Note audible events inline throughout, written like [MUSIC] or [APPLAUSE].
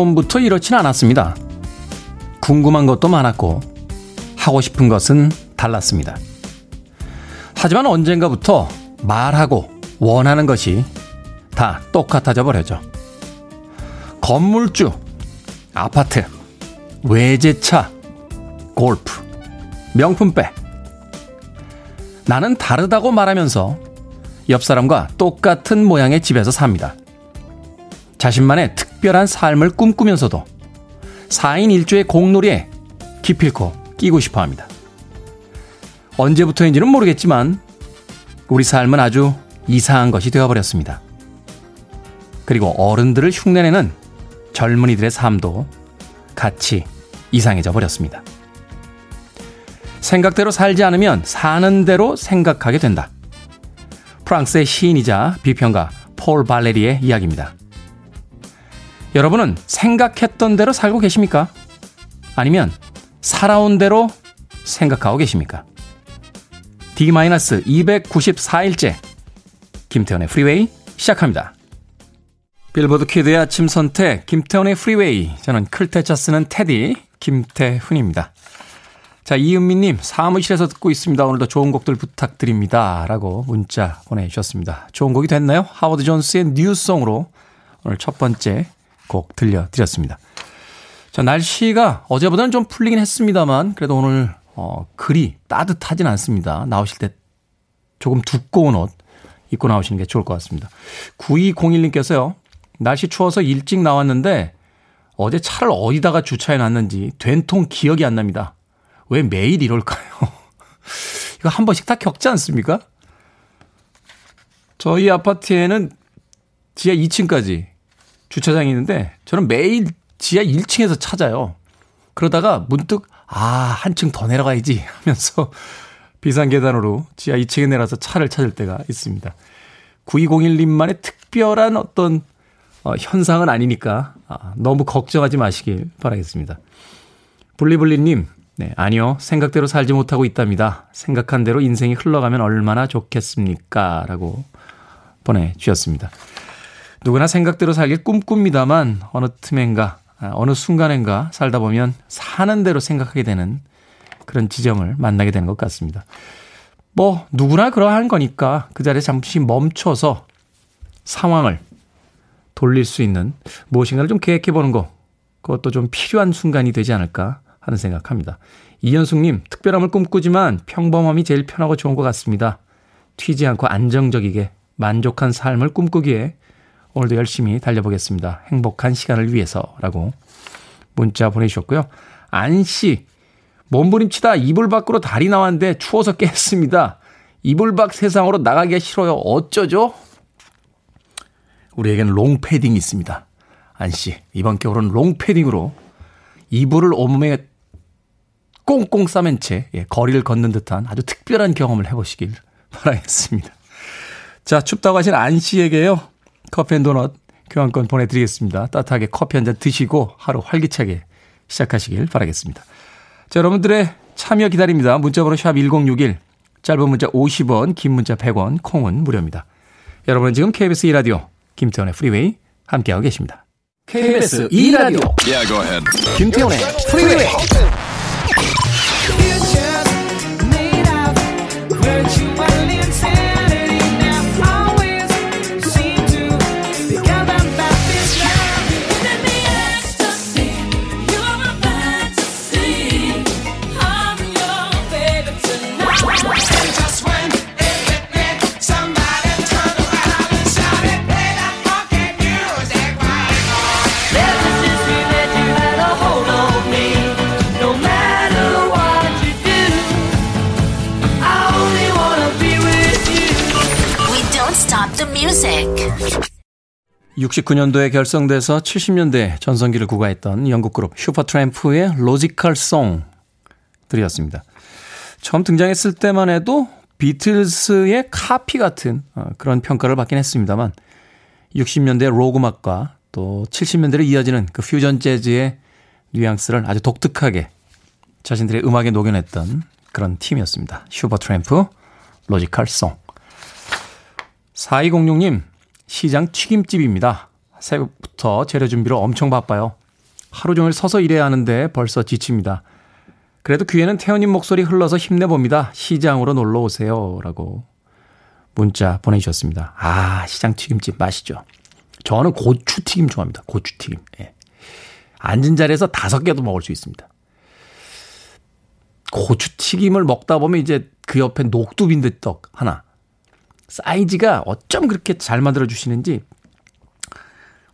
처음부터 이렇진 않았습니다. 궁금한 것도 많았고 하고 싶은 것은 달랐습니다. 하지만 언젠가부터 말하고 원하는 것이 다 똑같아져 버려죠. 건물주, 아파트, 외제차, 골프, 명품백. 나는 다르다고 말하면서 옆 사람과 똑같은 모양의 집에서 삽니다. 자신만의 특 별한 삶을 꿈꾸면서도 4인 1조의 공놀이에 기필코 끼고 싶어 합니다. 언제부터인지는 모르겠지만 우리 삶은 아주 이상한 것이 되어버렸습니다. 그리고 어른들을 흉내내는 젊은이들의 삶도 같이 이상해져 버렸습니다. 생각대로 살지 않으면 사는 대로 생각하게 된다. 프랑스의 시인이자 비평가 폴 발레리의 이야기입니다. 여러분은 생각했던 대로 살고 계십니까? 아니면 살아온 대로 생각하고 계십니까? D-294일째 김태훈의 프리웨이 시작합니다. 빌보드 kid의 아침 선택 김태훈의 프리웨이 저는 클테차 쓰는 테디 김태훈입니다. 자 이은미님 사무실에서 듣고 있습니다. 오늘도 좋은 곡들 부탁드립니다. 라고 문자 보내주셨습니다. 좋은 곡이 됐나요? 하워드 존스의 뉴송으로 오늘 첫 번째 곡 들려드렸습니다. 자, 날씨가 어제보다는 좀 풀리긴 했습니다만, 그래도 오늘, 어, 그리 따뜻하진 않습니다. 나오실 때 조금 두꺼운 옷 입고 나오시는 게 좋을 것 같습니다. 9201님께서요, 날씨 추워서 일찍 나왔는데, 어제 차를 어디다가 주차해 놨는지 된통 기억이 안 납니다. 왜 매일 이럴까요? [LAUGHS] 이거 한 번씩 다 겪지 않습니까? 저희 아파트에는 지하 2층까지 주차장이 있는데 저는 매일 지하 1층에서 찾아요. 그러다가 문득 아, 한층 더 내려가야지 하면서 [LAUGHS] 비상 계단으로 지하 2층에 내려서 차를 찾을 때가 있습니다. 9201님만의 특별한 어떤 어, 현상은 아니니까 아, 너무 걱정하지 마시길 바라겠습니다. 블리블리님, 네, 아니요. 생각대로 살지 못하고 있답니다. 생각한 대로 인생이 흘러가면 얼마나 좋겠습니까? 라고 보내주셨습니다. 누구나 생각대로 살길 꿈꿉니다만 어느 틈엔가 아, 어느 순간엔가 살다 보면 사는 대로 생각하게 되는 그런 지점을 만나게 되는 것 같습니다. 뭐 누구나 그러한 거니까 그 자리에 잠시 멈춰서 상황을 돌릴 수 있는 무엇인가를 좀 계획해 보는 거 그것도 좀 필요한 순간이 되지 않을까 하는 생각합니다. 이현숙님 특별함을 꿈꾸지만 평범함이 제일 편하고 좋은 것 같습니다. 튀지 않고 안정적이게 만족한 삶을 꿈꾸기에 오늘도 열심히 달려보겠습니다. 행복한 시간을 위해서라고 문자 보내주셨고요. 안씨, 몸부림치다 이불 밖으로 다리 나왔는데 추워서 깼습니다. 이불 밖 세상으로 나가기가 싫어요. 어쩌죠? 우리에게는 롱패딩이 있습니다. 안씨, 이번 겨울은 롱패딩으로 이불을 온몸에 꽁꽁 싸맨 채 예, 거리를 걷는 듯한 아주 특별한 경험을 해보시길 바라겠습니다. 자, 춥다고 하신 안 씨에게요. 커피 앤 도넛 교환권 보내드리겠습니다. 따뜻하게 커피 한 잔 드시고 하루 활기차게 시작하시길 바라겠습니다. 자, 여러분들의 참여 기다립니다. 문자번호 샵 1061, 짧은 문자 50원, 긴 문자 100원, 콩은 무료입니다. 여러분은 지금 KBS 2라디오 김태훈의 프리웨이 함께하고 계십니다. KBS 2라디오 yeah, 김태훈의 프리웨이 music. 69년도에 결성돼서 70년대 전성기를 구가했던 영국 그룹 슈퍼트램프의 Logical Song 들으셨습니다. 처음 등장했을 때만 해도 비틀스의 카피 같은 어, 그런 평가를 받긴 했습니다만 60년대 록 음악과 또 70년대로 이어지는 그 퓨전 재즈의 뉘앙스를 아주 독특하게 자신들의 음악에 녹여냈던 그런 팀이었습니다. 슈퍼트램프 Logical Song. 4206님, 시장 튀김집입니다. 새벽부터 재료 준비로 엄청 바빠요. 하루 종일 서서 일해야 하는데 벌써 지칩니다. 그래도 귀에는 태훈님 목소리 흘러서 힘내봅니다. 시장으로 놀러 오세요. 라고 문자 보내주셨습니다. 아, 시장 튀김집 맛있죠. 저는 고추 튀김 좋아합니다. 고추 튀김. 예. 앉은 자리에서 다섯 개도 먹을 수 있습니다. 고추 튀김을 먹다 보면 이제 그 옆에 녹두빈대떡 하나. 사이즈가 어쩜 그렇게 잘 만들어 주시는지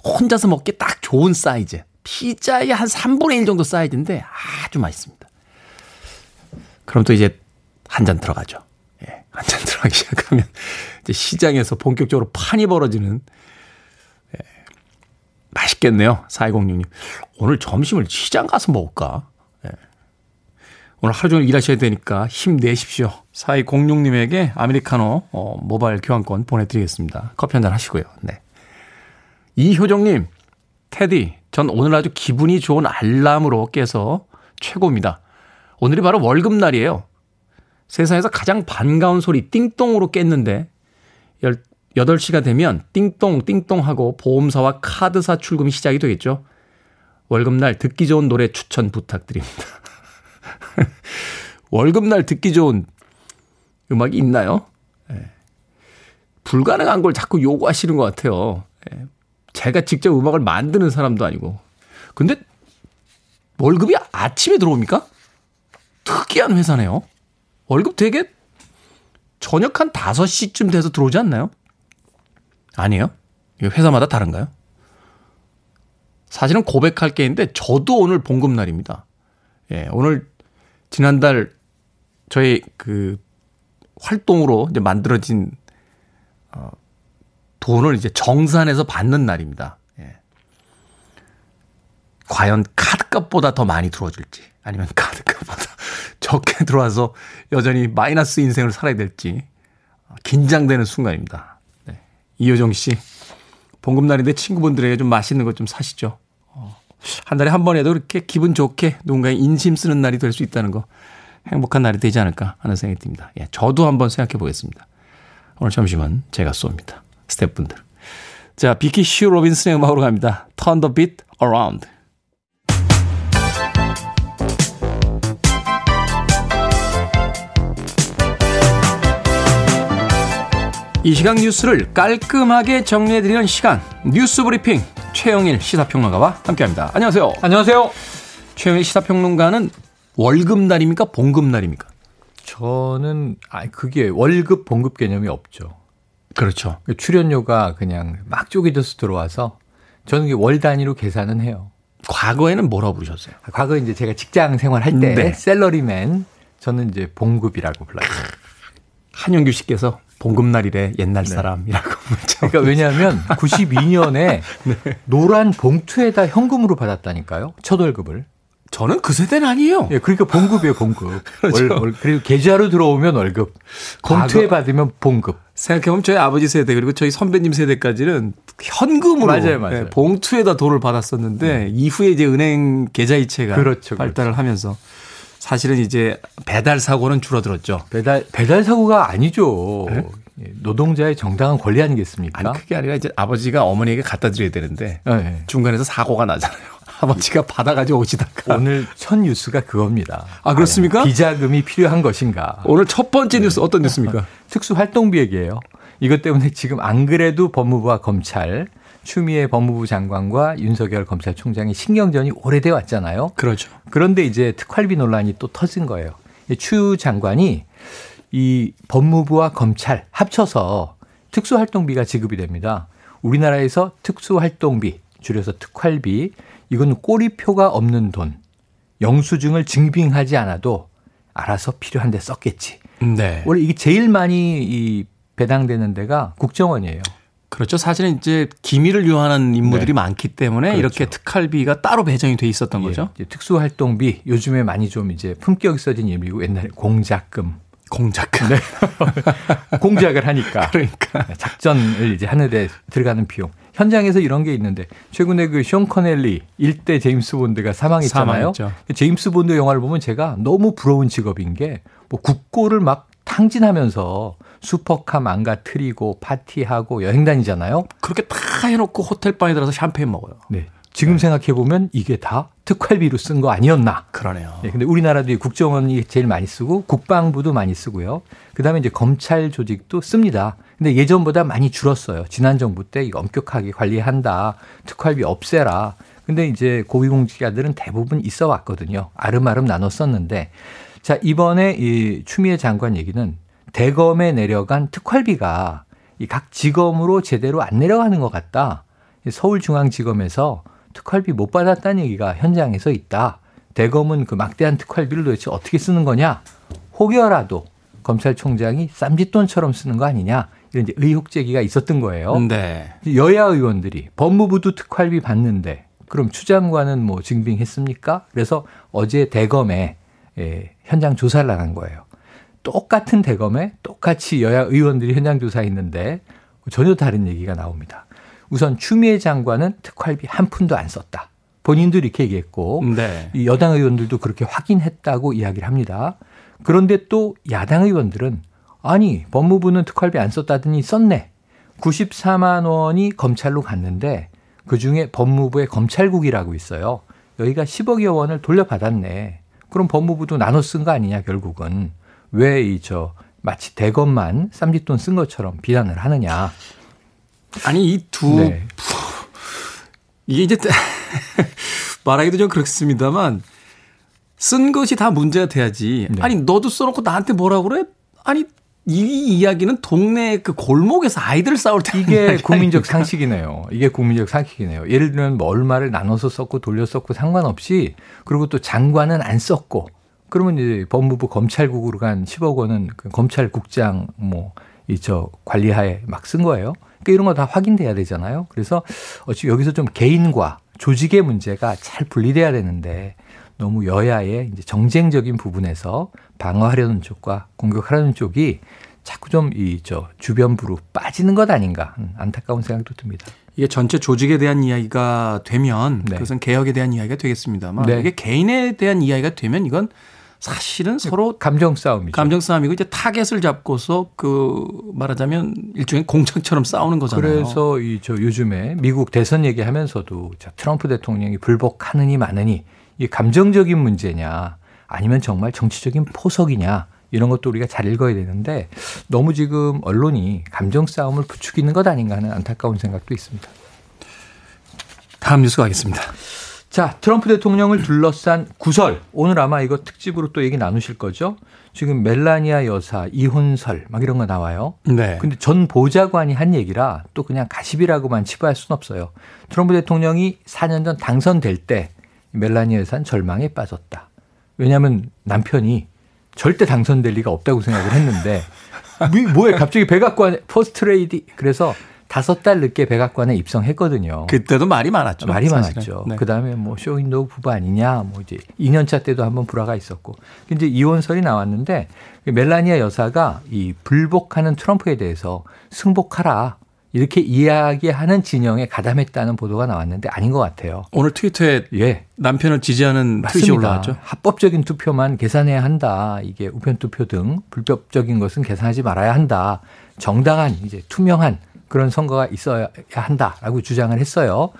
혼자서 먹기 딱 좋은 사이즈. 피자의 한 3분의 1 정도 사이즈인데 아주 맛있습니다. 그럼 또 이제 한 잔 들어가죠. 예, 한 잔 들어가기 [LAUGHS] 시작하면 이제 시장에서 본격적으로 판이 벌어지는 예, 맛있겠네요. 4206님. 오늘 점심을 시장 가서 먹을까? 예. 오늘 하루 종일 일하셔야 되니까 힘내십시오. 4206님에게 아메리카노 어, 모바일 교환권 보내드리겠습니다. 커피 한잔 하시고요. 네. 이효정님, 테디, 전 오늘 아주 기분이 좋은 알람으로 깨서 최고입니다. 오늘이 바로 월급날이에요. 세상에서 가장 반가운 소리 띵똥으로 깼는데 8시가 되면 띵똥 띵똥 하고 보험사와 카드사 출금이 시작이 되겠죠. 월급날 듣기 좋은 노래 추천 부탁드립니다. [LAUGHS] [LAUGHS] 월급날 듣기 좋은 음악이 있나요? 네. 불가능한 걸 자꾸 요구하시는 것 같아요. 네. 제가 직접 음악을 만드는 사람도 아니고. 근데 월급이 아침에 들어옵니까? 특이한 회사네요. 월급 되게 저녁 한 5시쯤 돼서 들어오지 않나요? 아니에요? 이거 회사마다 다른가요? 사실은 고백할 게 있는데 저도 오늘 봉급날입니다. 예, 오늘 지난달 저희 그 활동으로 이제 만들어진 어 돈을 이제 정산해서 받는 날입니다. 예. 과연 카드값보다 더 많이 들어줄지 아니면 카드값보다 [LAUGHS] 적게 들어와서 여전히 마이너스 인생을 살아야 될지 긴장되는 순간입니다. 네. 이효정 씨, 봉급날인데 친구분들에게 좀 맛있는 것 좀 사시죠. 어, 한 달에 한 번에도 그렇게 기분 좋게 누군가의 인심 쓰는 날이 될 수 있다는 거 행복한 날이 되지 않을까 하는 생각이 듭니다. 예, 저도 한번 생각해 보겠습니다. 오늘 점심은 제가 쏩니다. 스태프분들. 자, 비키 슈 로빈슨의 음악으로 갑니다. Turn the beat around. 이 시간 뉴스를 깔끔하게 정리해드리는 시간 뉴스 브리핑 최영일 시사평론가와 함께합니다. 안녕하세요. 안녕하세요. 최영일 시사평론가는 월급날입니까? 봉급날입니까? 저는 아 그게 월급 봉급 개념이 없죠. 그렇죠. 출연료가 그냥 막 쪼개져서 들어와서 저는 월 단위로 계산은 해요. 과거에는 뭐라고 부르셨어요? 과거 이제 제가 직장 생활할 때 네. 샐러리맨 저는 이제 봉급이라고 불러요. 한영규 씨께서 봉급날이래 옛날 네. 사람이라고 [LAUGHS] 문자. 그러니까 왜냐하면 92년에 [LAUGHS] 네. 노란 봉투에다 현금으로 받았다니까요. 첫 월급을. 저는 그 세대는 아니에요. 예, 그러니까 봉급이에요, 봉급. [LAUGHS] 그렇죠. 월, 월, 그리고 계좌로 들어오면 월급. 봉투에 받으면 봉급. 생각해보면 저희 아버지 세대 그리고 저희 선배님 세대까지는 현금으로 맞아요, 맞아요. 네, 봉투에다 돈을 받았었는데 네. 이후에 이제 은행 계좌이체가 그렇죠, 발달을 그렇죠. 하면서 사실은 이제 배달 사고는 줄어들었죠. 배달 배달 사고가 아니죠. 네? 노동자의 정당한 권리 아니겠습니까? 아니 그게 아니라 이제 아버지가 어머니에게 갖다 드려야 되는데 네. 중간에서 사고가 나잖아요. [LAUGHS] 아버지가 받아가지고 오시다가 오늘 첫 뉴스가 그겁니다. 아 그렇습니까? 비자금이 필요한 것인가? 오늘 첫 번째 뉴스 어떤 뉴스입니까? [LAUGHS] 특수활동비 얘기예요. 이것 때문에 지금 안 그래도 법무부와 검찰 추미애 법무부 장관과 윤석열 검찰총장의 신경전이 오래돼 왔잖아요. 그렇죠. 그런데 이제 특활비 논란이 또 터진 거예요. 추 장관이 이 법무부와 검찰 합쳐서 특수활동비가 지급이 됩니다. 우리나라에서 특수활동비, 줄여서 특활비, 이건 꼬리표가 없는 돈, 영수증을 증빙하지 않아도 알아서 필요한데 썼겠지. 네. 원래 이게 제일 많이 이 배당되는 데가 국정원이에요. 그렇죠. 사실은 이제 기밀을 유한한 인물들이 네. 많기 때문에 그렇죠. 이렇게 특활비가 따로 배정이 돼 있었던 예, 거죠. 특수활동비 요즘에 많이 좀 이제 품격 있어진 이름이고 옛날에 공작금. 공작금. 네. [LAUGHS] 공작을 하니까. [LAUGHS] 그러니까. 작전을 이제 하는데 들어가는 비용. 현장에서 이런 게 있는데 최근에 그 숀 코너리 1대 제임스 본드가 사망했잖아요. 사망했죠. 제임스 본드 영화를 보면 제가 너무 부러운 직업인 게 뭐 국고를 막 탕진하면서 슈퍼카 망가트리고 파티하고 여행 다니잖아요. 그렇게 다 해놓고 호텔 방에 들어서 샴페인 먹어요. 네. 지금 네. 생각해 보면 이게 다 특활비로 쓴 거 아니었나? 그러네요. 네, 근데 우리나라도 국정원이 제일 많이 쓰고 국방부도 많이 쓰고요. 그다음에 이제 검찰 조직도 씁니다. 근데 예전보다 많이 줄었어요. 지난 정부 때 이거 엄격하게 관리한다. 특활비 없애라. 근데 이제 고위공직자들은 대부분 있어 왔거든요. 아름아름 나눠 썼는데 자, 이번에 이 추미애 장관 얘기는 대검에 내려간 특활비가 이 각 지검으로 제대로 안 내려가는 것 같다. 서울중앙지검에서 특활비 못 받았다는 얘기가 현장에서 있다. 대검은 그 막대한 특활비를 도대체 어떻게 쓰는 거냐? 혹여라도 검찰총장이 쌈짓돈처럼 쓰는 거 아니냐? 이런 의혹 제기가 있었던 거예요. 네. 여야 의원들이 법무부도 특활비 받는데 그럼 추 장관은 뭐 증빙했습니까? 그래서 어제 대검에 예, 현장 조사를 나간 거예요. 똑같은 대검에 똑같이 여야 의원들이 현장 조사했는데 전혀 다른 얘기가 나옵니다. 우선 추미애 장관은 특활비 한 푼도 안 썼다. 본인도 이렇게 얘기했고 네. 여당 의원들도 그렇게 확인했다고 이야기를 합니다. 그런데 또 야당 의원들은 아니 법무부는 특활비 안 썼다더니 썼네. 94만 원이 검찰로 갔는데 그중에 법무부의 검찰국이라고 있어요. 여기가 10억여 원을 돌려받았네. 그럼 법무부도 나눠 쓴 거 아니냐 결국은 왜 이 저 마치 대검만 쌈짓돈 쓴 것처럼 비난을 하느냐. 아니 이두 네. [LAUGHS] 이게 이제 [LAUGHS] 말하기도 좀 그렇습니다만 쓴 것이 다 문제가 돼야지. 네. 아니 너도 써놓고 나한테 뭐라 그래? 아니 이 이야기는 동네 그 골목에서 아이들 싸울 때 이게 국민적 아닙니까? 상식이네요. 이게 국민적 상식이네요. 예를 들면 뭐 얼마를 나눠서 썼고 돌려 썼고 상관없이 그리고 또 장관은 안 썼고 그러면 이제 법무부 검찰국으로 간 10억 원은 그 검찰국장 뭐 이 저 관리하에 막 쓴 거예요. 그러니까 이런 거 다 확인돼야 되잖아요. 그래서 어찌 여기서 좀 개인과 조직의 문제가 잘 분리돼야 되는데 너무 여야의 이제 정쟁적인 부분에서 방어하려는 쪽과 공격하려는 쪽이 자꾸 좀 이 저 주변부로 빠지는 것 아닌가 안타까운 생각도 듭니다. 이게 전체 조직에 대한 이야기가 되면 네. 그것은 개혁에 대한 이야기가 되겠습니다만 네. 이게 개인에 대한 이야기가 되면 이건 사실은 서로 감정 싸움이죠. 감정 싸움이고 이제 타겟을 잡고서 그 말하자면 일종의 공장처럼 싸우는 거잖아요. 그래서 이 저 요즘에 미국 대선 얘기하면서도 자, 트럼프 대통령이 불복하느니 마느니 이게 감정적인 문제냐 아니면 정말 정치적인 포석이냐 이런 것도 우리가 잘 읽어야 되는데 너무 지금 언론이 감정 싸움을 부추기는 것 아닌가 하는 안타까운 생각도 있습니다. 다음 뉴스 가겠습니다. 자, 트럼프 대통령을 둘러싼 구설. 오늘 아마 이거 특집으로 또 얘기 나누실 거죠? 지금 멜라니아 여사 이혼설 막 이런 거 나와요. 네. 근데 전 보좌관이 한 얘기라 또 그냥 가십이라고만 치부할 수는 없어요. 트럼프 대통령이 4년 전 당선될 때 멜라니아 여사는 절망에 빠졌다. 왜냐하면 남편이 절대 당선될 리가 없다고 생각을 했는데 [LAUGHS] 뭐에 갑자기 백악관 퍼스트레이디 그래서 다섯 달 늦게 백악관에 입성했거든요. 그때도 말이 많았죠. 말이 사실은. 많았죠. 네. 그다음에 뭐 쇼윈도우 부부 아니냐, 뭐 이제 2년차 때도 한번 불화가 있었고, 이제 이혼설이 나왔는데 멜라니아 여사가 이 불복하는 트럼프에 대해서 승복하라. 이렇게 이야기하는 진영에 가담했다는 보도가 나왔는데 아닌 것 같아요. 오늘 트위터에 예. 남편을 지지하는 맞습니다. 트윗이 올라왔죠. 합법적인 투표만 계산해야 한다. 이게 우편 투표 등 불법적인 것은 계산하지 말아야 한다. 정당한 이제 투명한 그런 선거가 있어야 한다라고 주장을 했어요.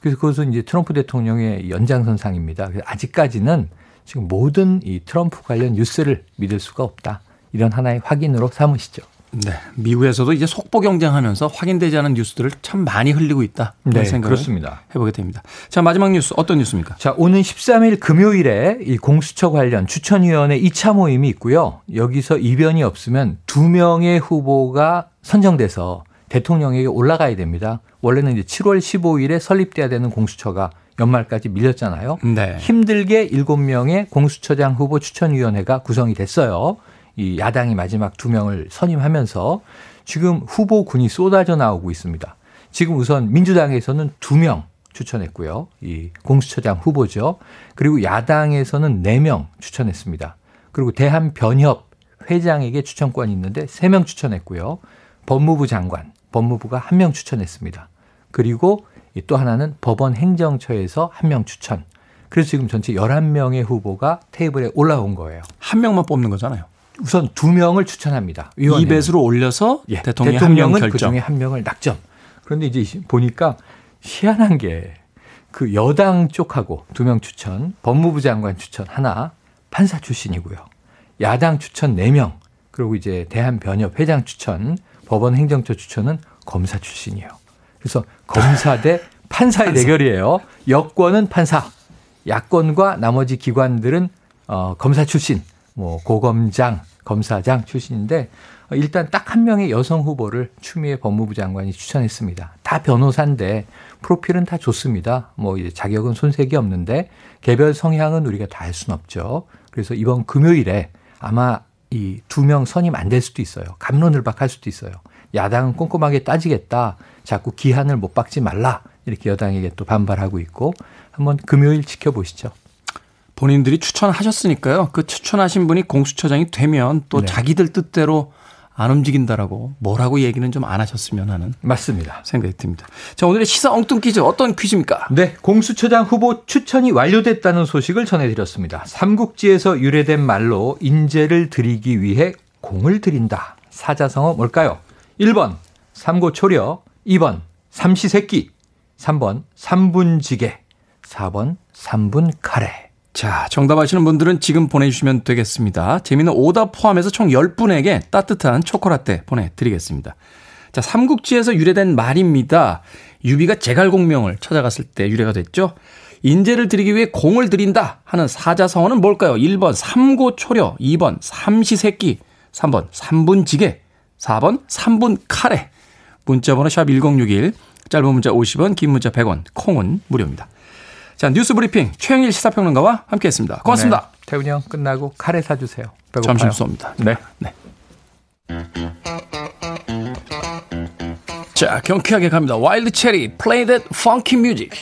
그래서 그것은 이제 트럼프 대통령의 연장선상입니다. 아직까지는 지금 모든 이 트럼프 관련 뉴스를 믿을 수가 없다. 이런 하나의 확인으로 삼으시죠. 네. 미국에서도 이제 속보 경쟁하면서 확인되지 않은 뉴스들을 참 많이 흘리고 있다. 그런 네, 생각을 그렇습니다. 해보게 됩니다. 자, 마지막 뉴스 어떤 뉴스입니까? 자, 오는 13일 금요일에 이 공수처 관련 추천위원회 2차 모임이 있고요. 여기서 이변이 없으면 두 명의 후보가 선정돼서 대통령에게 올라가야 됩니다. 원래는 이제 7월 15일에 설립돼야 되는 공수처가 연말까지 밀렸잖아요. 네. 힘들게 7명의 공수처장 후보 추천위원회가 구성이 됐어요. 이 야당이 마지막 두 명을 선임하면서 지금 후보군이 쏟아져 나오고 있습니다. 지금 우선 민주당에서는 두 명 추천했고요. 이 공수처장 후보죠. 그리고 야당에서는 네 명 추천했습니다. 그리고 대한변협 회장에게 추천권이 있는데 세 명 추천했고요. 법무부 장관, 법무부가 한 명 추천했습니다. 그리고 또 하나는 법원 행정처에서 한 명 추천. 그래서 지금 전체 11명의 후보가 테이블에 올라온 거예요. 한 명만 뽑는 거잖아요. 우선 두 명을 추천합니다. 2배수로 올려서 예, 대통령이 대통령은 그 중에 한 명을 낙점. 그런데 이제 보니까 희한한 게 그 여당 쪽하고 두 명 추천, 법무부 장관 추천 하나, 판사 출신이고요. 야당 추천 4명, 그리고 이제 대한변협 회장 추천, 법원 행정처 추천은 검사 출신이에요. 그래서 검사 대 [LAUGHS] 판사의 판사. 대결이에요. 여권은 판사, 야권과 나머지 기관들은 어, 검사 출신, 뭐 고검장, 검사장 출신인데 일단 딱 한 명의 여성 후보를 추미애 법무부 장관이 추천했습니다. 다 변호사인데 프로필은 다 좋습니다. 뭐 이제 자격은 손색이 없는데 개별 성향은 우리가 다 알 수는 없죠. 그래서 이번 금요일에 아마 이 두 명 선임 안 될 수도 있어요. 감론을박할 수도 있어요. 야당은 꼼꼼하게 따지겠다. 자꾸 기한을 못 박지 말라. 이렇게 여당에게 또 반발하고 있고 한번 금요일 지켜보시죠. 본인들이 추천하셨으니까요. 그 추천하신 분이 공수처장이 되면 또 네. 자기들 뜻대로 안 움직인다라고 뭐라고 얘기는 좀 안 하셨으면 하는 맞습니다. 생각이 듭니다. 자 오늘의 시사 엉뚱 퀴즈 어떤 퀴즈입니까? 네, 공수처장 후보 추천이 완료됐다는 소식을 전해드렸습니다. 삼국지에서 유래된 말로 인재를 드리기 위해 공을 들인다. 사자성어 뭘까요? 1번 삼고초려, 2번 삼시세끼, 3번 삼분지게, 4번 삼분카레. 자, 정답 아시는 분들은 지금 보내주시면 되겠습니다. 재미는 오답 포함해서 총 10분에게 따뜻한 초코라떼 보내드리겠습니다. 자, 삼국지에서 유래된 말입니다. 유비가 제갈공명을 찾아갔을 때 유래가 됐죠. 인재를 드리기 위해 공을 들인다 하는 사자성어는 뭘까요? 1번 삼고초려, 2번 삼시세끼, 3번 삼분지게, 4번 삼분카레. 문자번호 샵 1061, 짧은 문자 50원, 긴 문자 100원, 콩은 무료입니다. 자, 뉴스 브리핑 최영일 시사평론가와 함께 했습니다. 고맙습니다. 네, 태훈이 형 끝나고 카레 사주세요. 배고파요. 점심 쏩니다. 네. 네. 자, 경쾌하게 갑니다. 와일드 체리, play that funky music.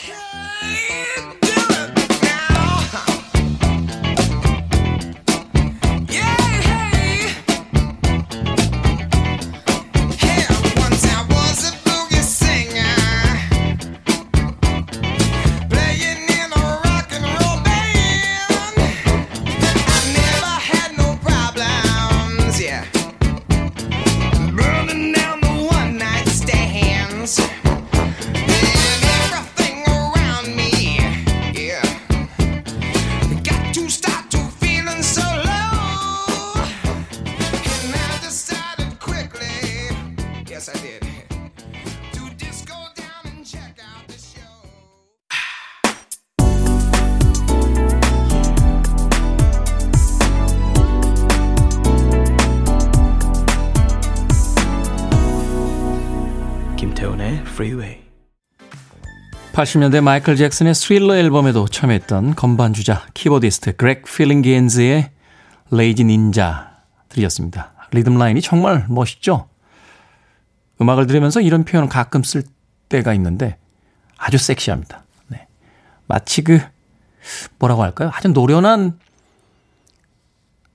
80년대 마이클 잭슨의 스릴러 앨범에도 참여했던 건반주자 키보디스트 그렉 필링게인즈의 Lazy Nina 들으셨습니다. 리듬 라인이 정말 멋있죠? 음악을 들으면서 이런 표현을 가끔 쓸 때가 있는데 아주 섹시합니다. 네. 마치 그 뭐라고 할까요? 아주 노련한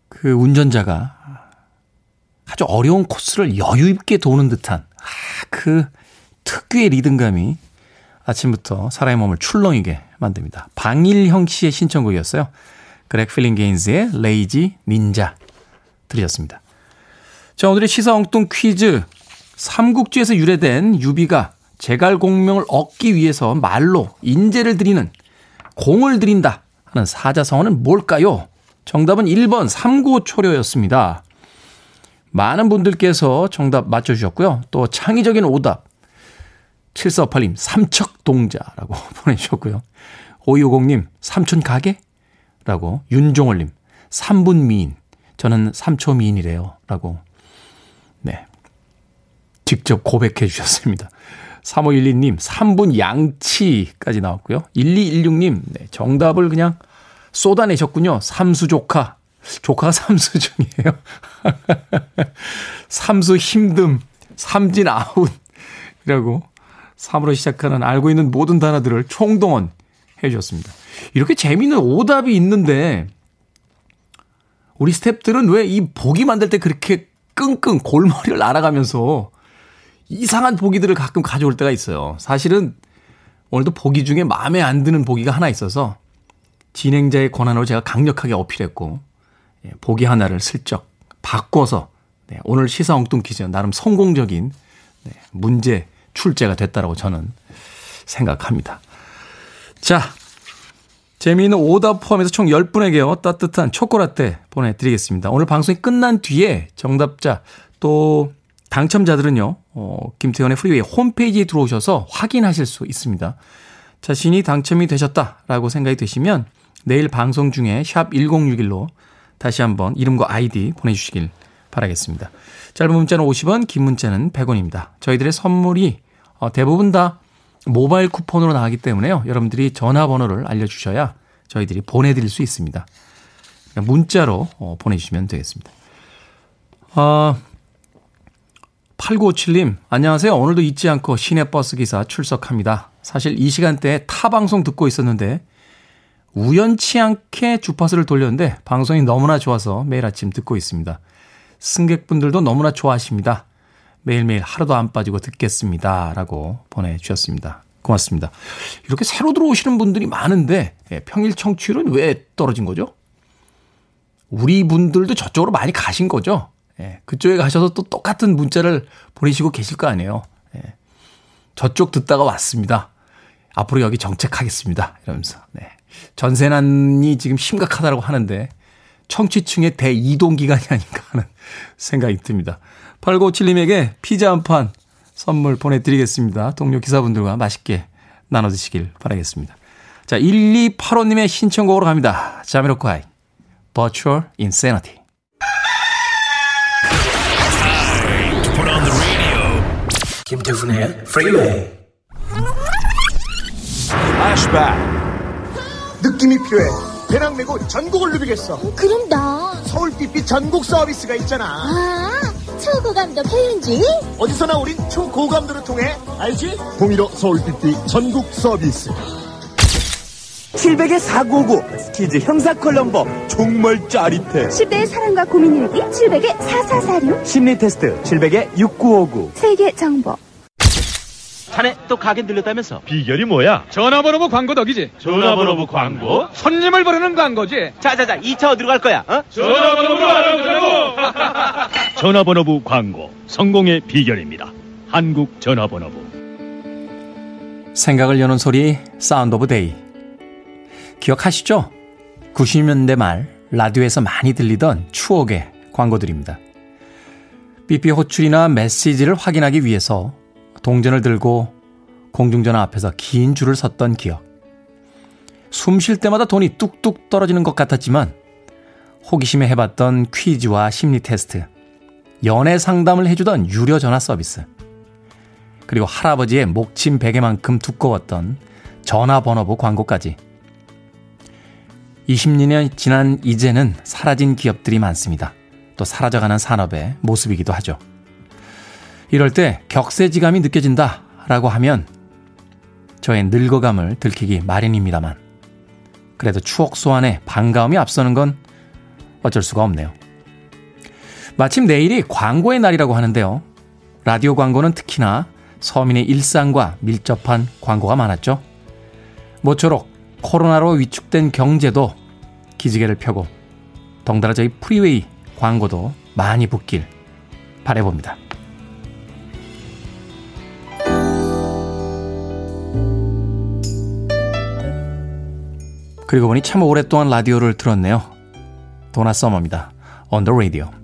그 운전자가 아주 어려운 코스를 여유 있게 도는 듯한 아, 그 특유의 리듬감이 아침부터 사람의 몸을 출렁이게 만듭니다. 방일형 씨의 신청곡이었어요. 그렉 필링게인즈의 Lazy Nina 들으셨습니다. 자, 오늘의 시사 엉뚱 퀴즈. 삼국지에서 유래된 유비가 제갈 공명을 얻기 위해서 말로 인재를 드리는 공을 드린다 하는 사자성어는 뭘까요? 정답은 1번 삼고초려였습니다. 많은 분들께서 정답 맞춰주셨고요. 또 창의적인 오답 7458님, 삼척 동자라고 [LAUGHS] 보내주셨고요. 5250님, 삼촌 가게? 라고. 윤종월님, 3분 미인. 저는 3초 미인이래요. 라고. 네. 직접 고백해 주셨습니다. 3512님, 3분 양치까지 나왔고요. 1216님, 네, 정답을 그냥 쏟아내셨군요. 삼수 조카. 조카가 삼수 중이에요. [LAUGHS] 삼수 힘듦, 삼진 아웃이라고 3으로 시작하는 알고 있는 모든 단어들을 총동원 해 주셨습니다. 이렇게 재미있는 오답이 있는데 우리 스탭들은 왜 이 보기 만들 때 그렇게 끙끙 골머리를 알아가면서 이상한 보기들을 가끔 가져올 때가 있어요. 사실은 오늘도 보기 중에 마음에 안 드는 보기가 하나 있어서 진행자의 권한으로 제가 강력하게 어필했고 예, 보기 하나를 슬쩍 바꿔서 네, 오늘 시사 엉뚱 퀴즈 나름 성공적인 네, 문제 출제가 됐다라고 저는 생각합니다. 자, 재미있는 오답 포함해서 총 10분에게요. 따뜻한 초코라떼 보내드리겠습니다. 오늘 방송이 끝난 뒤에 정답자 또 당첨자들은요. 어, 김태훈의 프리웨이 홈페이지에 들어오셔서 확인하실 수 있습니다. 자신이 당첨이 되셨다라고 생각이 되시면 내일 방송 중에 샵 1061로 다시 한번 이름과 아이디 보내주시길 바라겠습니다. 짧은 문자는 50원, 긴 문자는 100원입니다. 저희들의 선물이 어, 대부분 다 모바일 쿠폰으로 나가기 때문에요. 여러분들이 전화번호를 알려주셔야 저희들이 보내드릴 수 있습니다. 문자로 어, 보내주시면 되겠습니다. 어, 8957님, 안녕하세요. 오늘도 잊지 않고 시내버스 기사 출석합니다. 사실 이 시간대에 타 방송 듣고 있었는데 우연치 않게 주파수를 돌렸는데 방송이 너무나 좋아서 매일 아침 듣고 있습니다. 승객분들도 너무나 좋아하십니다. 매일매일 하루도 안 빠지고 듣겠습니다. 라고 보내주셨습니다. 고맙습니다. 이렇게 새로 들어오시는 분들이 많은데 예, 평일 청취율은 왜 떨어진 거죠? 우리 분들도 저쪽으로 많이 가신 거죠? 예, 그쪽에 가셔서 또 똑같은 문자를 보내시고 계실 거 아니에요. 예, 저쪽 듣다가 왔습니다. 앞으로 여기 정책하겠습니다. 이러면서. 네. 전세난이 지금 심각하다고 하는데 청취층의 대이동 기간이 아닌가 하는 [LAUGHS] 생각이 듭니다. 8957님에게 피자 한 판 선물 보내드리겠습니다. 동료 기사분들과 맛있게 나눠 드시길 바라겠습니다. 자, 1285님의 신청곡으로 갑니다. 자미로콰이, Virtual Insanity. 김태훈의 프리웨이 플래시백 느낌이 필요해. 배낭 메고 전국을 누비겠어. 그럼 나 서울빛빛 전국 서비스가 있잖아. 아, 초고감도 표현지? 어디서나 우린 초고감도를 통해 알지? 동일어 서울빛빛 전국 서비스. 700의 499 스키즈 형사 컬럼버 정말 짜릿해 10대의 사랑과 고민 일기 700의 4446 심리 테스트 700의 6959 세계 정보 자네 또 가게 들렸다면서? 비결이 뭐야? 전화번호부 광고 덕이지. 전화번호부 광고? 손님을 부르는 광고지. 자자자 2차 어디로 갈 거야? 어? 전화번호부로 알아보자고. [LAUGHS] 전화번호부 광고 성공의 비결입니다. 한국 전화번호부. 생각을 여는 소리 Sound of Day. 기억하시죠? 90년대 말 라디오에서 많이 들리던 추억의 광고들입니다. 삐삐 호출이나 메시지를 확인하기 위해서 동전을 들고 공중전화 앞에서 긴 줄을 섰던 기억. 숨 쉴 때마다 돈이 뚝뚝 떨어지는 것 같았지만 호기심에 해봤던 퀴즈와 심리 테스트, 연애 상담을 해주던 유료 전화 서비스, 그리고 할아버지의 목침 베개만큼 두꺼웠던 전화번호부 광고까지. 20년 지난 이제는 사라진 기업들이 많습니다. 또 사라져가는 산업의 모습이기도 하죠. 이럴 때 격세지감이 느껴진다 라고 하면 저의 늙어감을 들키기 마련입니다만 그래도 추억 소환에 반가움이 앞서는 건 어쩔 수가 없네요. 마침 내일이 광고의 날이라고 하는데요. 라디오 광고는 특히나 서민의 일상과 밀접한 광고가 많았죠. 모쪼록 코로나로 위축된 경제도 기지개를 펴고 덩달아 저희 프리웨이 광고도 많이 붙길 바래봅니다. 그리고 보니 참 오랫동안 라디오를 들었네요. 도나 서머입니다. On the radio.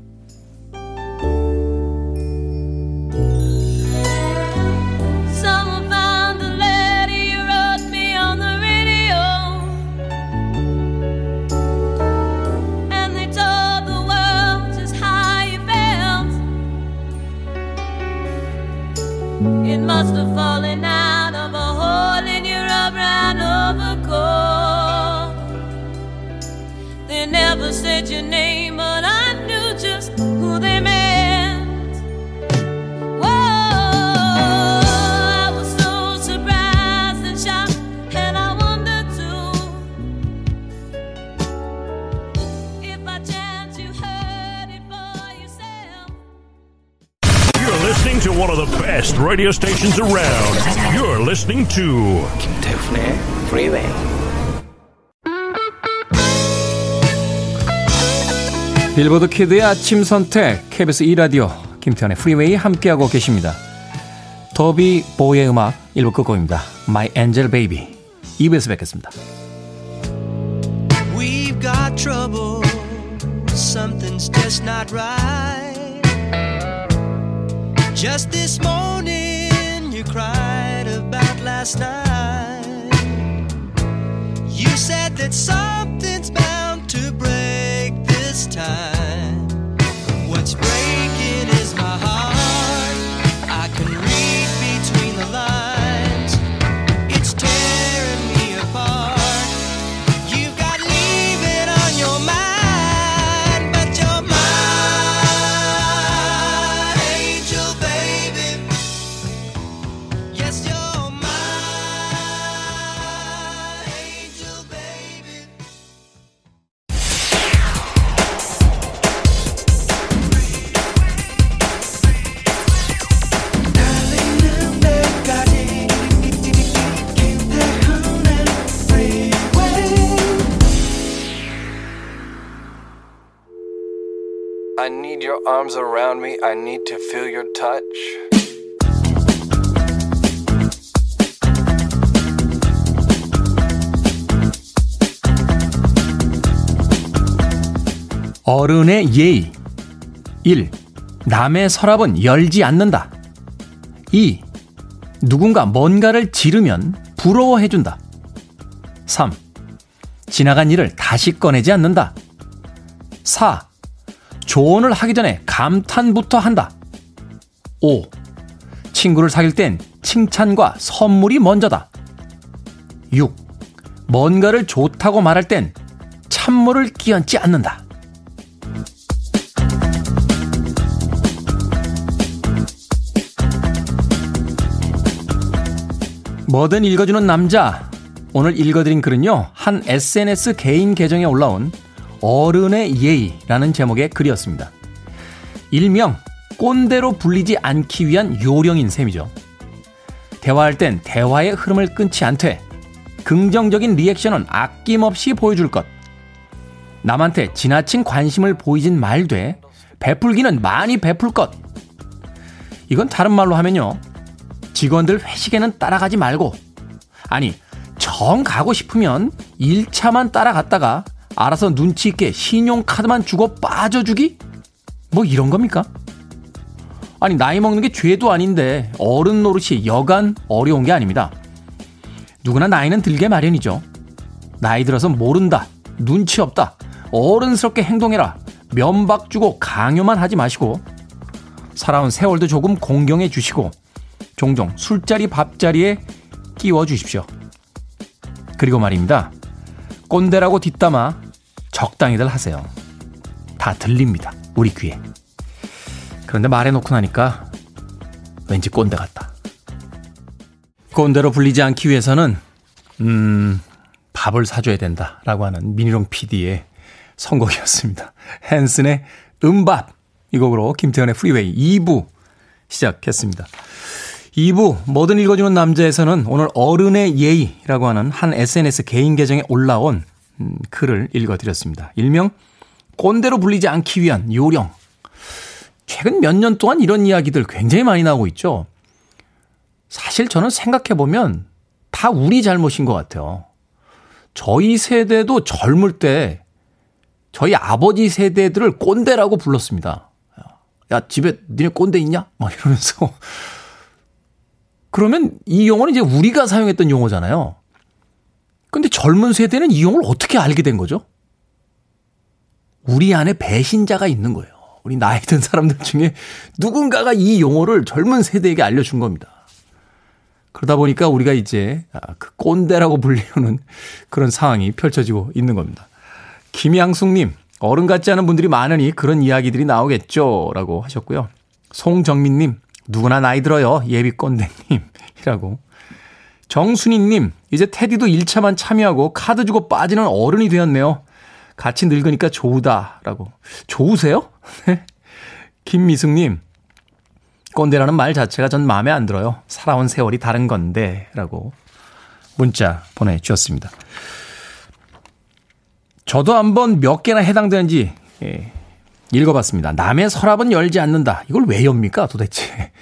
To 김태훈의 Freeway. 빌보드 키드의 아침 선택 KBS 2 라디오 김태훈의 프리웨이 함께하고 계십니다. 토비 보의 음악 1부 끝곡입니다. My Angel Baby 2부에서 뵙겠습니다. We've got trouble. Something's just not right. Just this morning, you cried last night. You said that something's bound to break this time. Arms around me. I need to feel your touch. 어른의 예의 1. 남의 서랍은 열지 않는다. 2. 누군가 뭔가를 지르면 부러워해준다. 3. 지나간 일을 다시 꺼내지 않는다. 4. 조언을 하기 전에 감탄부터 한다. 5. 친구를 사귈 땐 칭찬과 선물이 먼저다. 6. 뭔가를 좋다고 말할 땐 찬물을 끼얹지 않는다. 뭐든 읽어주는 남자. 오늘 읽어드린 글은요, 한 SNS 개인 계정에 올라온 어른의 예의라는 제목의 글이었습니다. 일명 꼰대로 불리지 않기 위한 요령인 셈이죠. 대화할 땐 대화의 흐름을 끊지 않되 긍정적인 리액션은 아낌없이 보여줄 것. 남한테 지나친 관심을 보이진 말되 베풀기는 많이 베풀 것. 이건 다른 말로 하면요. 직원들 회식에는 따라가지 말고 아니 정 가고 싶으면 1차만 따라갔다가 알아서 눈치 있게 신용카드만 주고 빠져주기? 뭐 이런 겁니까? 아니, 나이 먹는 게 죄도 아닌데 어른 노릇이 여간 어려운 게 아닙니다. 누구나 나이는 들게 마련이죠. 나이 들어서 모른다, 눈치 없다, 어른스럽게 행동해라, 면박 주고 강요만 하지 마시고 살아온 세월도 조금 공경해 주시고 종종 술자리 밥자리에 끼워 주십시오. 그리고 말입니다. 꼰대라고 뒷담화 적당히들 하세요. 다 들립니다. 우리 귀에. 그런데 말해놓고 나니까 왠지 꼰대 같다. 꼰대로 불리지 않기 위해서는 음 밥을 사줘야 된다 라고 하는 미니롱 PD의 선곡이었습니다. 헨슨의 음밥 이 곡으로 김태현의 프리웨이 2부 시작했습니다. 2부 뭐든 읽어주는 남자에서는 오늘 어른의 예의라고 하는 한 SNS 개인 계정에 올라온 음, 글을 읽어드렸습니다. 일명 꼰대로 불리지 않기 위한 요령. 최근 몇 년 동안 이런 이야기들 굉장히 많이 나오고 있죠. 사실 저는 생각해보면 다 우리 잘못인 것 같아요. 저희 세대도 젊을 때 저희 아버지 세대들을 꼰대라고 불렀습니다. 야, 집에 니네 꼰대 있냐? 막 이러면서. 그러면 이 용어는 이제 우리가 사용했던 용어잖아요. 근데 젊은 세대는 이 용어를 어떻게 알게 된 거죠? 우리 안에 배신자가 있는 거예요. 우리 나이 든 사람들 중에 누군가가 이 용어를 젊은 세대에게 알려준 겁니다. 그러다 보니까 우리가 이제 아, 그 꼰대라고 불리우는 그런 상황이 펼쳐지고 있는 겁니다. 김양숙님, 어른 같지 않은 분들이 많으니 그런 이야기들이 나오겠죠. 라고 하셨고요. 송정민님, 누구나 나이 들어요. 예비 꼰대님 이라고. [LAUGHS] 정순희님, 이제 테디도 1차만 참여하고 카드 주고 빠지는 어른이 되었네요. 같이 늙으니까 좋으다. 라고. 좋으세요? [LAUGHS] 김미숙님, 꼰대라는 말 자체가 전 마음에 안 들어요. 살아온 세월이 다른 건데. 라고 문자 보내주셨습니다. 저도 한번 몇 개나 해당되는지 예, 읽어봤습니다. 남의 서랍은 열지 않는다. 이걸 왜 엽니까 도대체?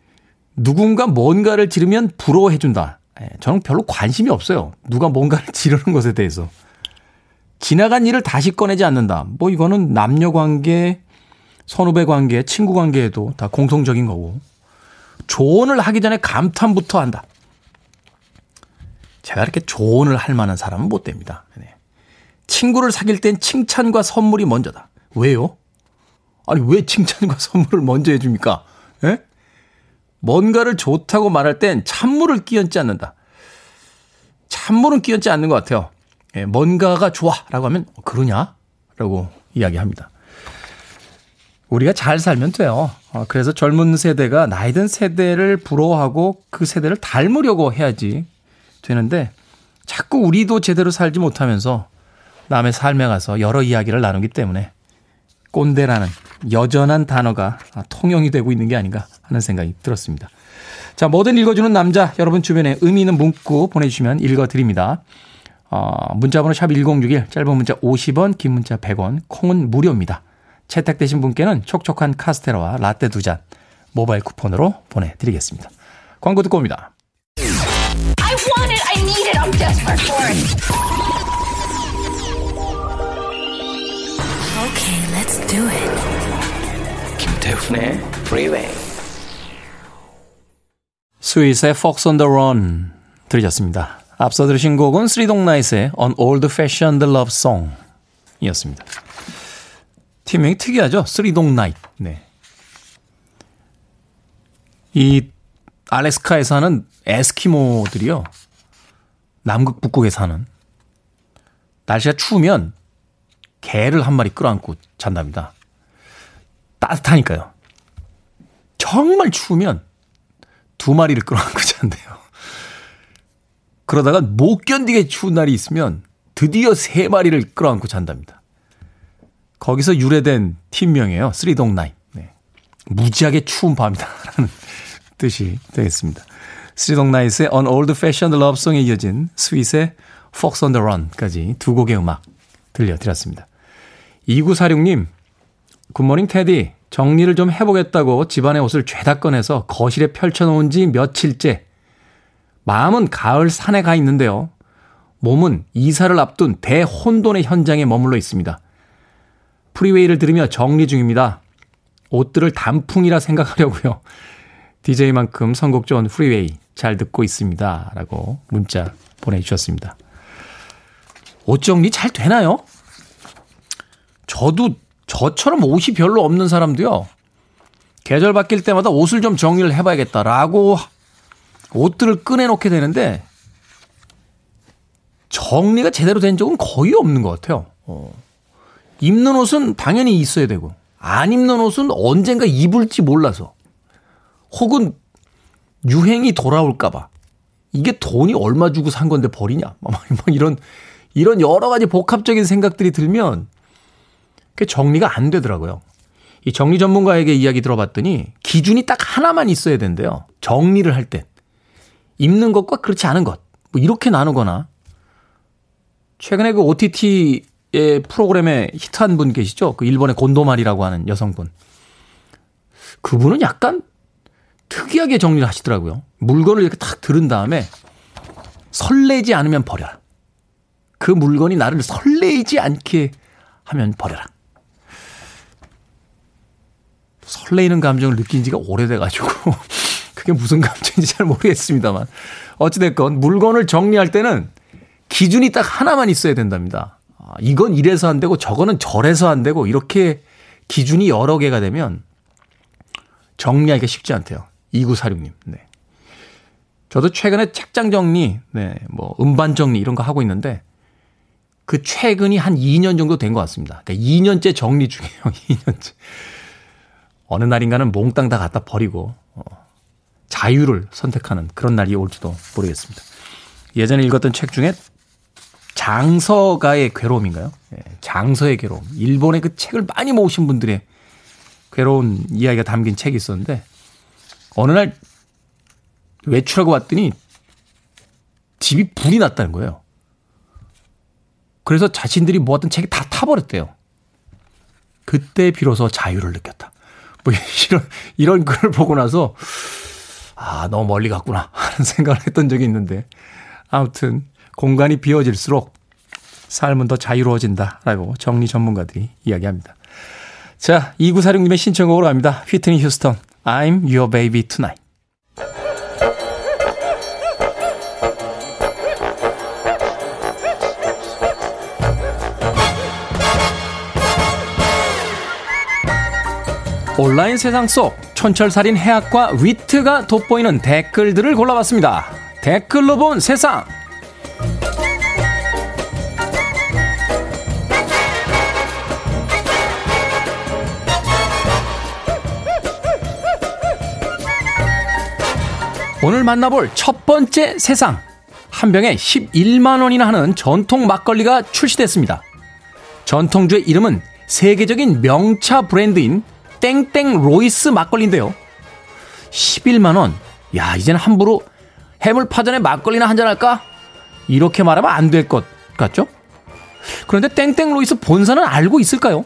[LAUGHS] 누군가 뭔가를 지르면 부러워해준다. 예, 저는 별로 관심이 없어요. 누가 뭔가를 [LAUGHS] 지르는 것에 대해서. 지나간 일을 다시 꺼내지 않는다. 뭐 이거는 남녀 관계, 선후배 관계, 친구 관계에도 다 공통적인 거고. 조언을 하기 전에 감탄부터 한다. 제가 이렇게 조언을 할 만한 사람은 못 됩니다. 네. 친구를 사귈 땐 칭찬과 선물이 먼저다. 왜요? 아니, 왜 칭찬과 [LAUGHS] 선물을 먼저 해줍니까? 예? 뭔가를 좋다고 말할 땐 찬물을 끼얹지 않는다. 찬물은 끼얹지 않는 것 같아요. 예, 뭔가가 좋아 라고 하면, 어, 그러냐? 라고 이야기합니다. 우리가 잘 살면 돼요. 어, 그래서 젊은 세대가 나이든 세대를 부러워하고 그 세대를 닮으려고 해야지 되는데 자꾸 우리도 제대로 살지 못하면서 남의 삶에 가서 여러 이야기를 나누기 때문에 꼰대라는 여전한 단어가 통용이 되고 있는 게 아닌가 하는 생각이 들었습니다. 자, 뭐든 읽어주는 남자, 여러분 주변에 의미 있는 문구 보내주시면 읽어드립니다. 어, 문자번호 샵 1061, 짧은 문자 50원, 긴 문자 100원, 콩은 무료입니다. 채택되신 분께는 촉촉한 카스테라와 라떼 두 잔 모바일 쿠폰으로 보내드리겠습니다. 광고 듣고 옵니다. Okay, let's do it. 김태훈의 Freeway. 스윗의 Fox on the Run 들으셨습니다. 앞서 들으신 곡은 쓰리동나잇의 An Old Fashioned Love Song 이었습니다. 팀명이 특이하죠? Three Dog Night. 네. 이 알래스카에 사는 에스키모들이요. 남극 북극에 사는 날씨가 추우면 개를 한 마리 끌어안고 잔답니다. 따뜻하니까요. 정말 추우면 두 마리를 끌어안고 잔대요. 그러다가 못 견디게 추운 날이 있으면 드디어 세 마리를 끌어안고 잔답니다. 거기서 유래된 팀명이에요. Three Dog Night. 네. 무지하게 추운 밤이다라는 뜻이 되겠습니다. 쓰리동나잇의 On Old Fashioned Love Song에 이어진 스윗의 Fox on the Run까지 두 곡의 음악 들려드렸습니다. 2946님, Good morning 태디. 정리를 좀 해보겠다고 집안의 옷을 죄다 꺼내서 거실에 펼쳐놓은 지 며칠째. 마음은 가을 산에 가 있는데요. 몸은 이사를 앞둔 대혼돈의 현장에 머물러 있습니다. 프리웨이를 들으며 정리 중입니다. 옷들을 단풍이라 생각하려고요. DJ만큼 선곡 좋은 프리웨이 잘 듣고 있습니다. 라고 문자 보내주셨습니다. 옷 정리 잘 되나요? 저도 저처럼 옷이 별로 없는 사람도요. 계절 바뀔 때마다 옷을 좀 정리를 해봐야겠다라고 옷들을 꺼내놓게 되는데 정리가 제대로 된 적은 거의 없는 것 같아요. 어. 입는 옷은 당연히 있어야 되고 안 입는 옷은 언젠가 입을지 몰라서 혹은 유행이 돌아올까봐 이게 돈이 얼마 주고 산 건데 버리냐 뭐 이런 이런 여러 가지 복합적인 생각들이 들면 그 정리가 안 되더라고요. 이 정리 전문가에게 이야기 들어봤더니 기준이 딱 하나만 있어야 된대요. 정리를 할 때. 입는 것과 그렇지 않은 것. 뭐 이렇게 나누거나 최근에 그 OTT의 프로그램에 히트한 분 계시죠? 그 일본의 곤도마리라고 하는 여성분. 그분은 약간 특이하게 정리를 하시더라고요. 물건을 이렇게 탁 들은 다음에 설레지 않으면 버려라. 그 물건이 나를 설레이지 않게 하면 버려라. 설레이는 감정을 느낀 지가 오래돼가지고 [LAUGHS] 그게 무슨 감정인지 잘 모르겠습니다만 어찌됐건 물건을 정리할 때는 기준이 딱 하나만 있어야 된답니다. 아, 이건 이래서 안 되고 저거는 저래서 안 되고 이렇게 기준이 여러 개가 되면 정리하기가 쉽지 않대요. 2946님. 네. 저도 최근에 책장 정리, 네, 뭐 음반 정리 이런 거 하고 있는데 그 최근이 한 2년 정도 된 것 같습니다. 그러니까 2년째 정리 중이에요. [LAUGHS] 2년째. 어느 날인가는 몽땅 다 갖다 버리고 어, 자유를 선택하는 그런 날이 올지도 모르겠습니다. 예전에 읽었던 책 중에 장서가의 괴로움인가요? 예, 장서의 괴로움. 일본의 그 책을 많이 모으신 분들의 괴로운 이야기가 담긴 책이 있었는데 어느 날 외출하고 왔더니 집이 불이 났다는 거예요. 그래서 자신들이 모았던 책이 다 타버렸대요. 그때 비로소 자유를 느꼈다. 뭐 [LAUGHS] 이런 이런 글을 보고 나서 아, 너무 멀리 갔구나 [LAUGHS] 하는 생각을 했던 적이 있는데 아무튼 공간이 비워질수록 삶은 더 자유로워진다라고 정리 전문가들이 이야기합니다. 자, 2946님의 신청곡으로 갑니다. 휘트니 휴스턴, I'm your baby tonight. 온라인 세상 속 촌철살인 해학과 위트가 돋보이는 댓글들을 골라봤습니다. 댓글로 본 세상. 오늘 만나볼 첫 번째 세상. 한 병에 11만 원이나 하는 전통 막걸리가 출시됐습니다. 전통주의 이름은 세계적인 명차 브랜드인 땡땡 로이스 막걸리인데요. 11만 원. 야, 이제는 함부로 해물파전에 막걸리나 한잔 할까? 이렇게 말하면 안 될 것 같죠? 그런데 땡땡 로이스 본사는 알고 있을까요?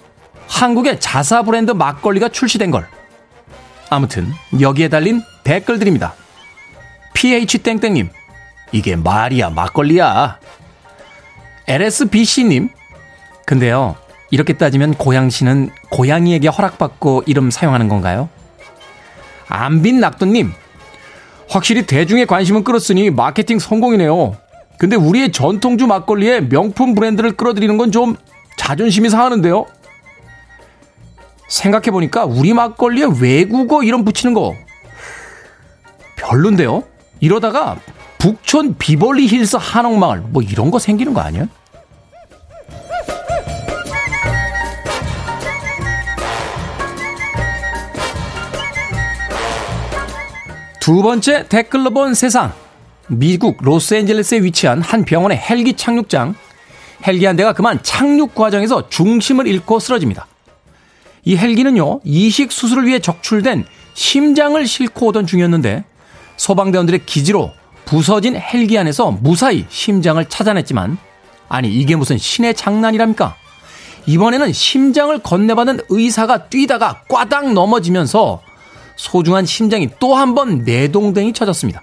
한국의 자사 브랜드 막걸리가 출시된 걸. 아무튼 여기에 달린 댓글들입니다. PH 땡땡님, 이게 말이야 막걸리야. LSBC님, 근데요 이렇게 따지면 고양시는 고양이에게 허락받고 이름 사용하는 건가요? 안빈 낙도님, 확실히 대중의 관심은 끌었으니 마케팅 성공이네요. 근데 우리의 전통주 막걸리에 명품 브랜드를 끌어들이는 건 좀 자존심이 상하는데요? 생각해보니까 우리 막걸리에 외국어 이름 붙이는 거 별론데요? 이러다가 북촌 비벌리 힐스 한옥마을 뭐 이런 거 생기는 거 아니야? 두 번째 댓글로 본 세상. 미국 로스앤젤레스에 위치한 한 병원의 헬기 착륙장. 헬기 한 대가 그만 착륙 과정에서 중심을 잃고 쓰러집니다. 이 헬기는요, 이식 수술을 위해 적출된 심장을 싣고 오던 중이었는데 소방대원들의 기지로 부서진 헬기 안에서 무사히 심장을 찾아냈지만 아니 이게 무슨 신의 장난이랍니까? 이번에는 심장을 건네받은 의사가 뛰다가 꽈당 넘어지면서 소중한 심장이 또 한 번 내동댕이 쳐졌습니다.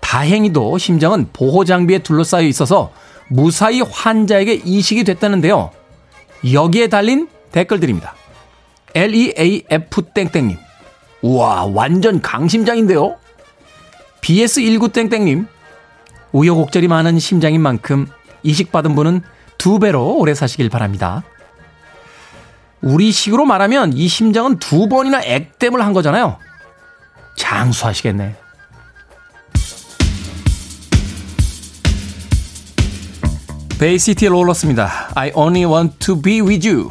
다행히도 심장은 보호 장비에 둘러싸여 있어서 무사히 환자에게 이식이 됐다는데요. 여기에 달린 댓글들입니다. LEAF 땡땡님. 우와, 완전 강심장인데요? BS19 땡땡님. 우여곡절이 많은 심장인 만큼 이식받은 분은 두 배로 오래 사시길 바랍니다. 우리 식으로 말하면 이 심장은 두 번이나 액땜을 한 거잖아요. 장수하시겠네. 베이시티 롤러스입니다. I only want to be with you.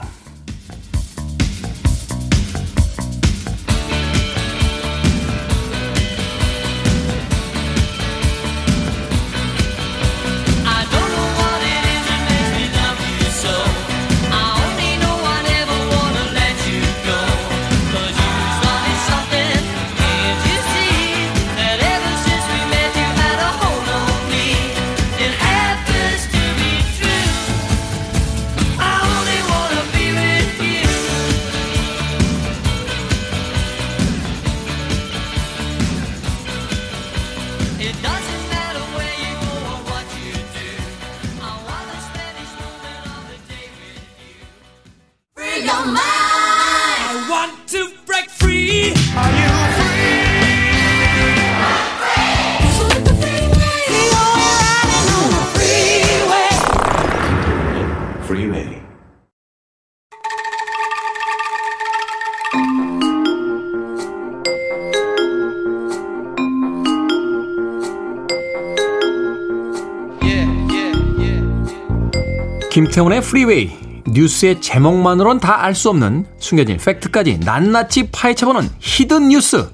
프리웨이 뉴스의 제목만으론 다 알 수 없는 숨겨진 팩트까지 낱낱이 파헤쳐보는 hidden 뉴스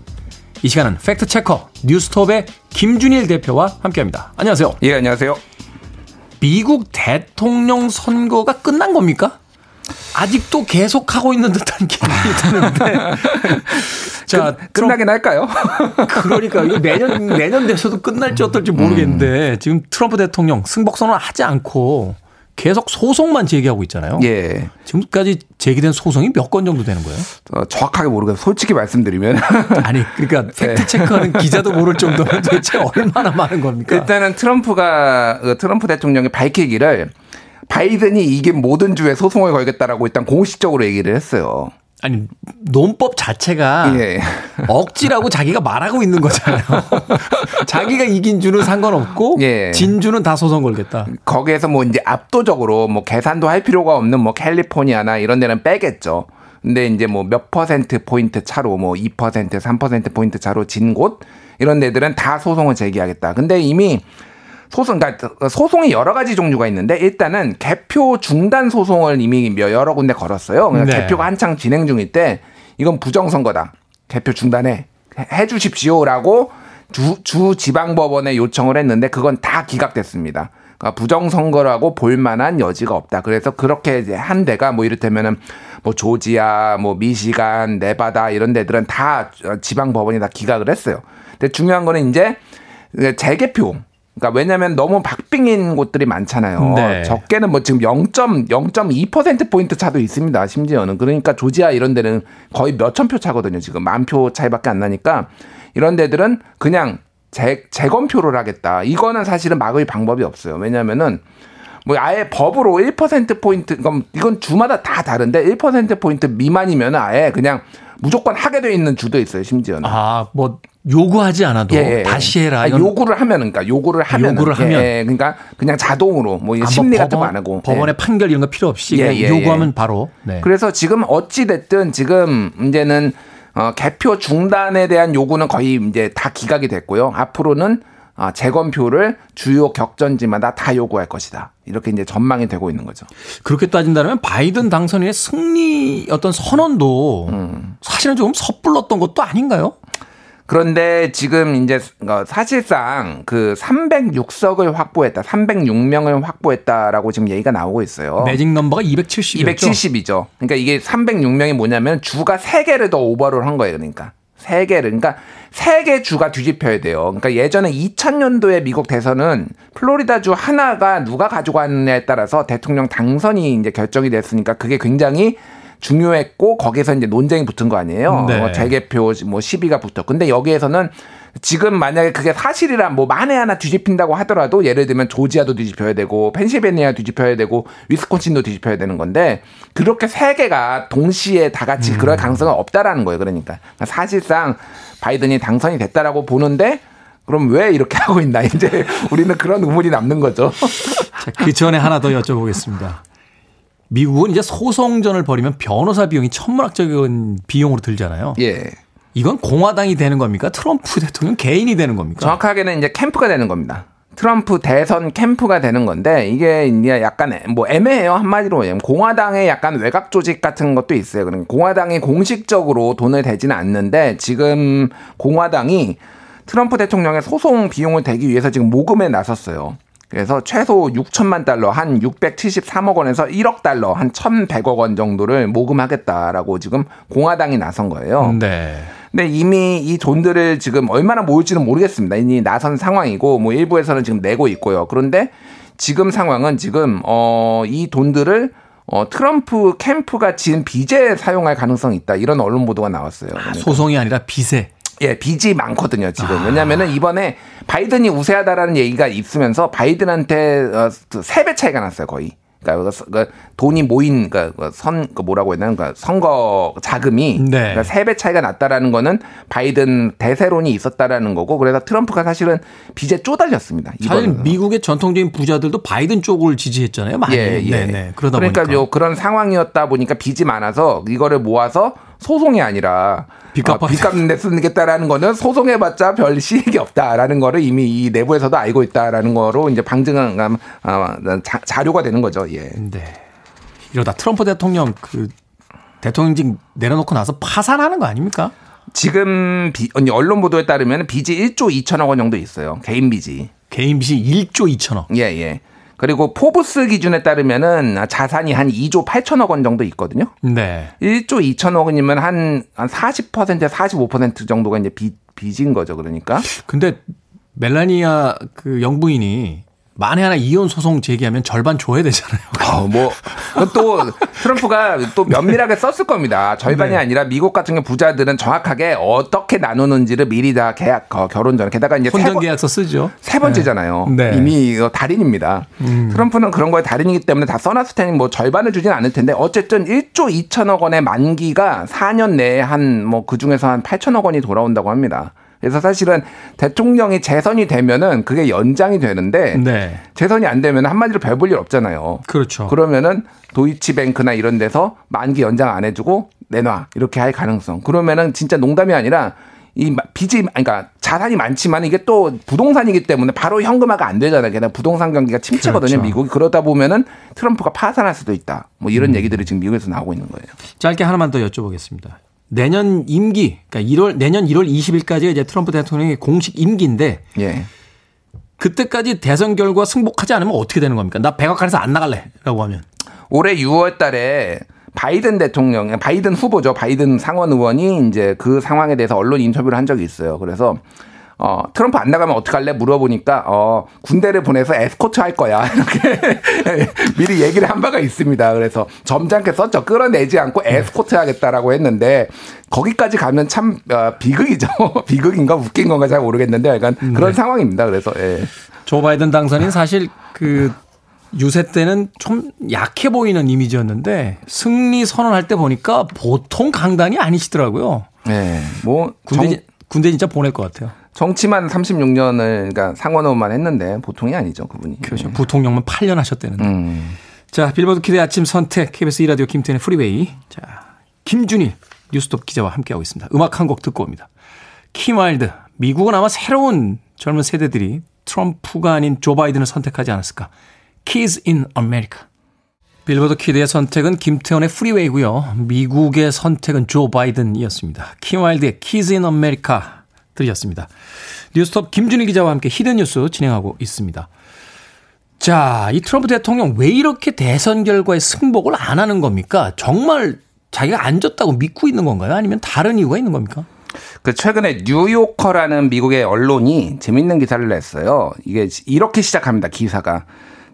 이 시간은 팩트체커 뉴스톱의 김준일 대표와 함께합니다. 안녕하세요. 예, 안녕하세요. 미국 대통령 선거가 끝난 겁니까? 아직도 계속 하고 있는 듯한 기분이 드는데. [LAUGHS] 자, 끝, 끝나긴 할까요? 그러니까 이거 내년 내년 돼서도 끝날지 어떨지 모르겠는데 음. 지금 트럼프 대통령 승복 선언 하지 않고 계속 소송만 제기하고 있잖아요. 예. 지금까지 제기된 소송이 몇 건 정도 되는 거예요? 어, 정확하게 모르겠어요. 솔직히 말씀드리면. [LAUGHS] 아니, 그러니까 팩트 체크하는 기자도 모를 정도면 [LAUGHS] 도대체 얼마나 많은 겁니까? 일단은 트럼프가 그 트럼프 대통령이 밝히기를 바이든이 이긴 모든 주에 소송을 걸겠다라고 일단 공식적으로 얘기를 했어요. 아니 논법 자체가 예. 억지라고 자기가 말하고 있는 거잖아요. [LAUGHS] 자기가 이긴 주는 상관없고 예. 진 주는 다 소송 걸겠다. 거기에서 뭐 이제 압도적으로 뭐 계산도 할 필요가 없는 뭐 캘리포니아나 이런 데는 빼겠죠. 근데 이제 뭐 몇 퍼센트 포인트 차로 뭐 2%, 3% 포인트 차로 진 곳 이런 데들은 다 소송을 제기하겠다. 근데 이미 소송, 그러니까 소송이 여러 가지 종류가 있는데 일단은 개표 중단 소송을 이미 여러 군데 걸었어요. 그러니까 네. 개표가 한창 진행 중일 때 이건 부정선거다. 개표 중단해 해 주십시오라고 주, 주 지방법원에 요청을 했는데 그건 다 기각됐습니다. 그러니까 부정선거라고 볼 만한 여지가 없다. 그래서 그렇게 이제 한 데가 뭐 이를테면은 뭐 조지아, 뭐 미시간, 네바다 이런 데들은 다 지방법원이 다 기각을 했어요. 근데 중요한 거는 이제 재개표. 그러니까 왜냐하면 너무 박빙인 곳들이 많잖아요. 네. 적게는 뭐 지금 0.0.2% 포인트 차도 있습니다. 심지어는 그러니까 조지아 이런 데는 거의 몇천 표 차거든요. 지금 만 표 차이밖에 안 나니까 이런 데들은 그냥 재, 재검표를 하겠다. 이거는 사실은 막을 방법이 없어요. 왜냐면은 뭐 아예 법으로 1% 포인트, 그럼 이건 주마다 다 다른데 1% 포인트 미만이면 아예 그냥 무조건 하게 돼 있는 주도 있어요. 심지어는. 아, 뭐 요구하지 않아도 다시 해라. 아, 요구를 하면, 그러니까 요구를 하면, 요구를 하면. 예, 그러니까 그냥 자동으로 뭐 아, 뭐 심리 같은 거 법원- 안 하고 법원의 예. 판결 이런 거 필요 없이 예, 예, 요구하면 예. 바로. 네. 그래서 지금 어찌 됐든 지금 이제는 어, 개표 중단에 대한 요구는 거의 이제 다 기각이 됐고요. 앞으로는 아, 재검표를 주요 격전지마다 다 요구할 것이다. 이렇게 이제 전망이 되고 있는 거죠. 그렇게 따진다면 바이든 당선인의 승리 어떤 선언도 음. 사실은 조금 섣불렀던 것도 아닌가요? 그런데 지금 이제 어, 사실상 그 306석을 확보했다, 306명을 확보했다라고 지금 얘기가 나오고 있어요. 매직 넘버가 270이었죠. 270이죠. 그러니까 이게 306명이 뭐냐면 주가 3개를 더 오버를 한 거예요. 그러니까. 3개를. 그러니까 3개 주가 뒤집혀야 돼요. 그러니까 예전에 2000년도에 미국 대선은 플로리다 주 하나가 누가 가져가느냐에 따라서 대통령 당선이 이제 결정이 됐으니까 그게 굉장히 중요했고 거기서 이제 논쟁이 붙은 거 아니에요. 네. 뭐 재개표 뭐 시비가 붙어. 근데 여기에서는 지금 만약에 그게 사실이란 뭐 만에 하나 뒤집힌다고 하더라도 예를 들면 조지아도 뒤집혀야 되고 펜실베니아 뒤집혀야 되고 위스콘신도 뒤집혀야 되는 건데 그렇게 세 개가 동시에 다 같이 그럴 가능성은 없다라는 거예요. 그러니까 사실상 바이든이 당선이 됐다라고 보는데 그럼 왜 이렇게 [LAUGHS] 하고 있나 이제 우리는 그런 의문이 남는 거죠. 자, 그 전에 하나 더 여쭤보겠습니다. 미국은 이제 소송전을 벌이면 변호사 비용이 천문학적인 비용으로 들잖아요. 예. 이건 공화당이 되는 겁니까? 트럼프 대통령 개인이 되는 겁니까? 정확하게는 이제 캠프가 되는 겁니다. 트럼프 대선 캠프가 되는 건데 이게 이제 약간 뭐 애매해요 한마디로 얘기하면 공화당의 약간 외곽 조직 같은 것도 있어요. 그러니까 공화당이 공식적으로 돈을 대지는 않는데 지금 공화당이 트럼프 대통령의 소송 비용을 대기 위해서 지금 모금에 나섰어요. 그래서 최소 6천만 달러 한 673억 원에서 1억 달러 한 1,100억 원 정도를 모금하겠다라고 지금 공화당이 나선 거예요. 네. 근데 이미 이 돈들을 지금 얼마나 모을지는 모르겠습니다. 이미 나선 상황이고 뭐 일부에서는 지금 내고 있고요. 그런데 지금 상황은 지금 어 이 돈들을 어 트럼프 캠프가 진 빚에 사용할 가능성이 있다. 이런 언론 보도가 나왔어요. 그러니까. 소송이 아니라 빚에. 예, 빚이 많거든요, 지금. 아. 왜냐면은 이번에 바이든이 우세하다라는 얘기가 있으면서 바이든한테 어, 세배 차이가 났어요, 거의. 그러니까 그- 그 돈이 모인 그러니까 선, 그 뭐라고 했나, 그러니까 선거 자금이 네. 그러니까 세배 차이가 났다라는 거는 바이든 대세론이 있었다라는 거고, 그래서 트럼프가 사실은 빚에 쪼달렸습니다. 사실 이번에는. 미국의 전통적인 부자들도 바이든 쪽을 지지했잖아요. 많이. 예, 예. 네네. 그러다 그러니까 보니까. 요 그런 상황이었다 보니까 빚이 많아서 이거를 모아서 소송이 아니라 빚 갚아야 어, 빚 갚는 데 쓰겠다라는 거는 소송해봤자 별 실익이 없다라는 거를 이미 이 내부에서도 알고 있다라는 거로 이제 방증한 아, 자, 자료가 되는 거죠. 예. 네. 이러다 트럼프 대통령 그 대통령직 내려놓고 나서 파산하는 거 아닙니까? 지금 비, 언론 보도에 따르면 빚이 1조 2천억 원 정도 있어요. 개인 빚이. 개인 빚이 1조 2천억. 예, 예. 그리고 포브스 기준에 따르면은 자산이 한 2조 8천억 원 정도 있거든요. 네. 1조 2천억 원이면 한, 한 40%, 45% 정도가 이제 빚, 빚인 거죠. 그러니까. 근데 멜라니아 그 영부인이 만에 하나 이혼 소송 제기하면 절반 줘야 되잖아요. 어, 뭐, 또 트럼프가 또 면밀하게 썼을 겁니다. 절반이 네. 아니라 미국 같은 경우 부자들은 정확하게 어떻게 나누는지를 미리 다 계약, 어, 결혼 전에. 게다가 이제 세, 혼전 번, 계약서 쓰죠. 세 번째잖아요. 네. 이미 이거 달인입니다. 음. 트럼프는 그런 거에 달인이기 때문에 다 써놨을 테니 뭐 절반을 주진 않을 텐데 어쨌든 1조 2천억 원의 만기가 4년 내에 한 뭐 그 중에서 한 8천억 원이 돌아온다고 합니다. 그래서 사실은 대통령이 재선이 되면은 그게 연장이 되는데 네. 재선이 안 되면 한마디로 별 볼 일 없잖아요. 그렇죠. 그러면은 도이치뱅크나 이런 데서 만기 연장 안 해주고 내놔 이렇게 할 가능성. 그러면은 진짜 농담이 아니라 이 마- 빚이 그러니까 자산이 많지만 이게 또 부동산이기 때문에 바로 현금화가 안 되잖아요. 게다가 부동산 경기가 침체거든요. 그렇죠. 미국이 그러다 보면은 트럼프가 파산할 수도 있다. 뭐 이런 음. 얘기들이 지금 미국에서 나오고 있는 거예요. 짧게 하나만 더 여쭤보겠습니다. 내년 임기, 그러니까 1월 내년 1월 20일까지 이제 트럼프 대통령의 공식 임기인데 예. 그때까지 대선 결과 승복하지 않으면 어떻게 되는 겁니까? 나 백악관에서 안 나갈래라고 하면 올해 6월 달에 바이든 대통령, 바이든 후보죠. 바이든 상원 의원이 이제 그 상황에 대해서 언론 인터뷰를 한 적이 있어요. 그래서 어, 트럼프 안 나가면 어떡할래? 물어보니까, 어, 군대를 보내서 에스코트 할 거야. [LAUGHS] 이렇게 [LAUGHS] 미리 얘기를 한 바가 있습니다. 그래서 점잖게 썼죠. 끌어내지 않고 에스코트 하겠다라고 했는데, 거기까지 가면 참, 어, 비극이죠. [LAUGHS] 비극인가 웃긴 건가 잘 모르겠는데, 약간 그런 네. 상황입니다. 그래서, 예. 조 바이든 당선인 사실 그 유세 때는 좀 약해 보이는 이미지였는데 승리 선언할 때 보니까 보통 강단이 아니시더라고요. 네. 뭐, 군대, 정- 군대 진짜 보낼 것 같아요. 정치만 36년을, 그러니까 상원의원만 했는데, 보통이 아니죠. 그분이. 그렇죠. 부통령만 8년 하셨다는데. 음. 자, 빌보드 키드 아침 선택 KBS 2 라디오 김태현의 프리웨이. 자, 김준일 뉴스톱 기자와 함께하고 있습니다. 음악 한 곡 듣고 옵니다. 킴 와일드. 미국은 아마 새로운 젊은 세대들이 트럼프가 아닌 조 바이든을 선택하지 않았을까. Kids in America. 빌보드 키드의 선택은 김태현의 프리웨이고요. 미국의 선택은 조 바이든이었습니다. 킴 와일드의 Kids in America 들으셨습니다. 뉴스톱 김준일 기자와 함께 히든 뉴스 진행하고 있습니다. 자, 이 트럼프 대통령 왜 이렇게 대선 결과에 승복을 안 하는 겁니까? 정말 자기가 안 졌다고 믿고 있는 건가요? 아니면 다른 이유가 있는 겁니까? 그 최근에 뉴요커라는 미국의 언론이 재밌는 기사를 냈어요. 이게 이렇게 시작합니다. 기사가.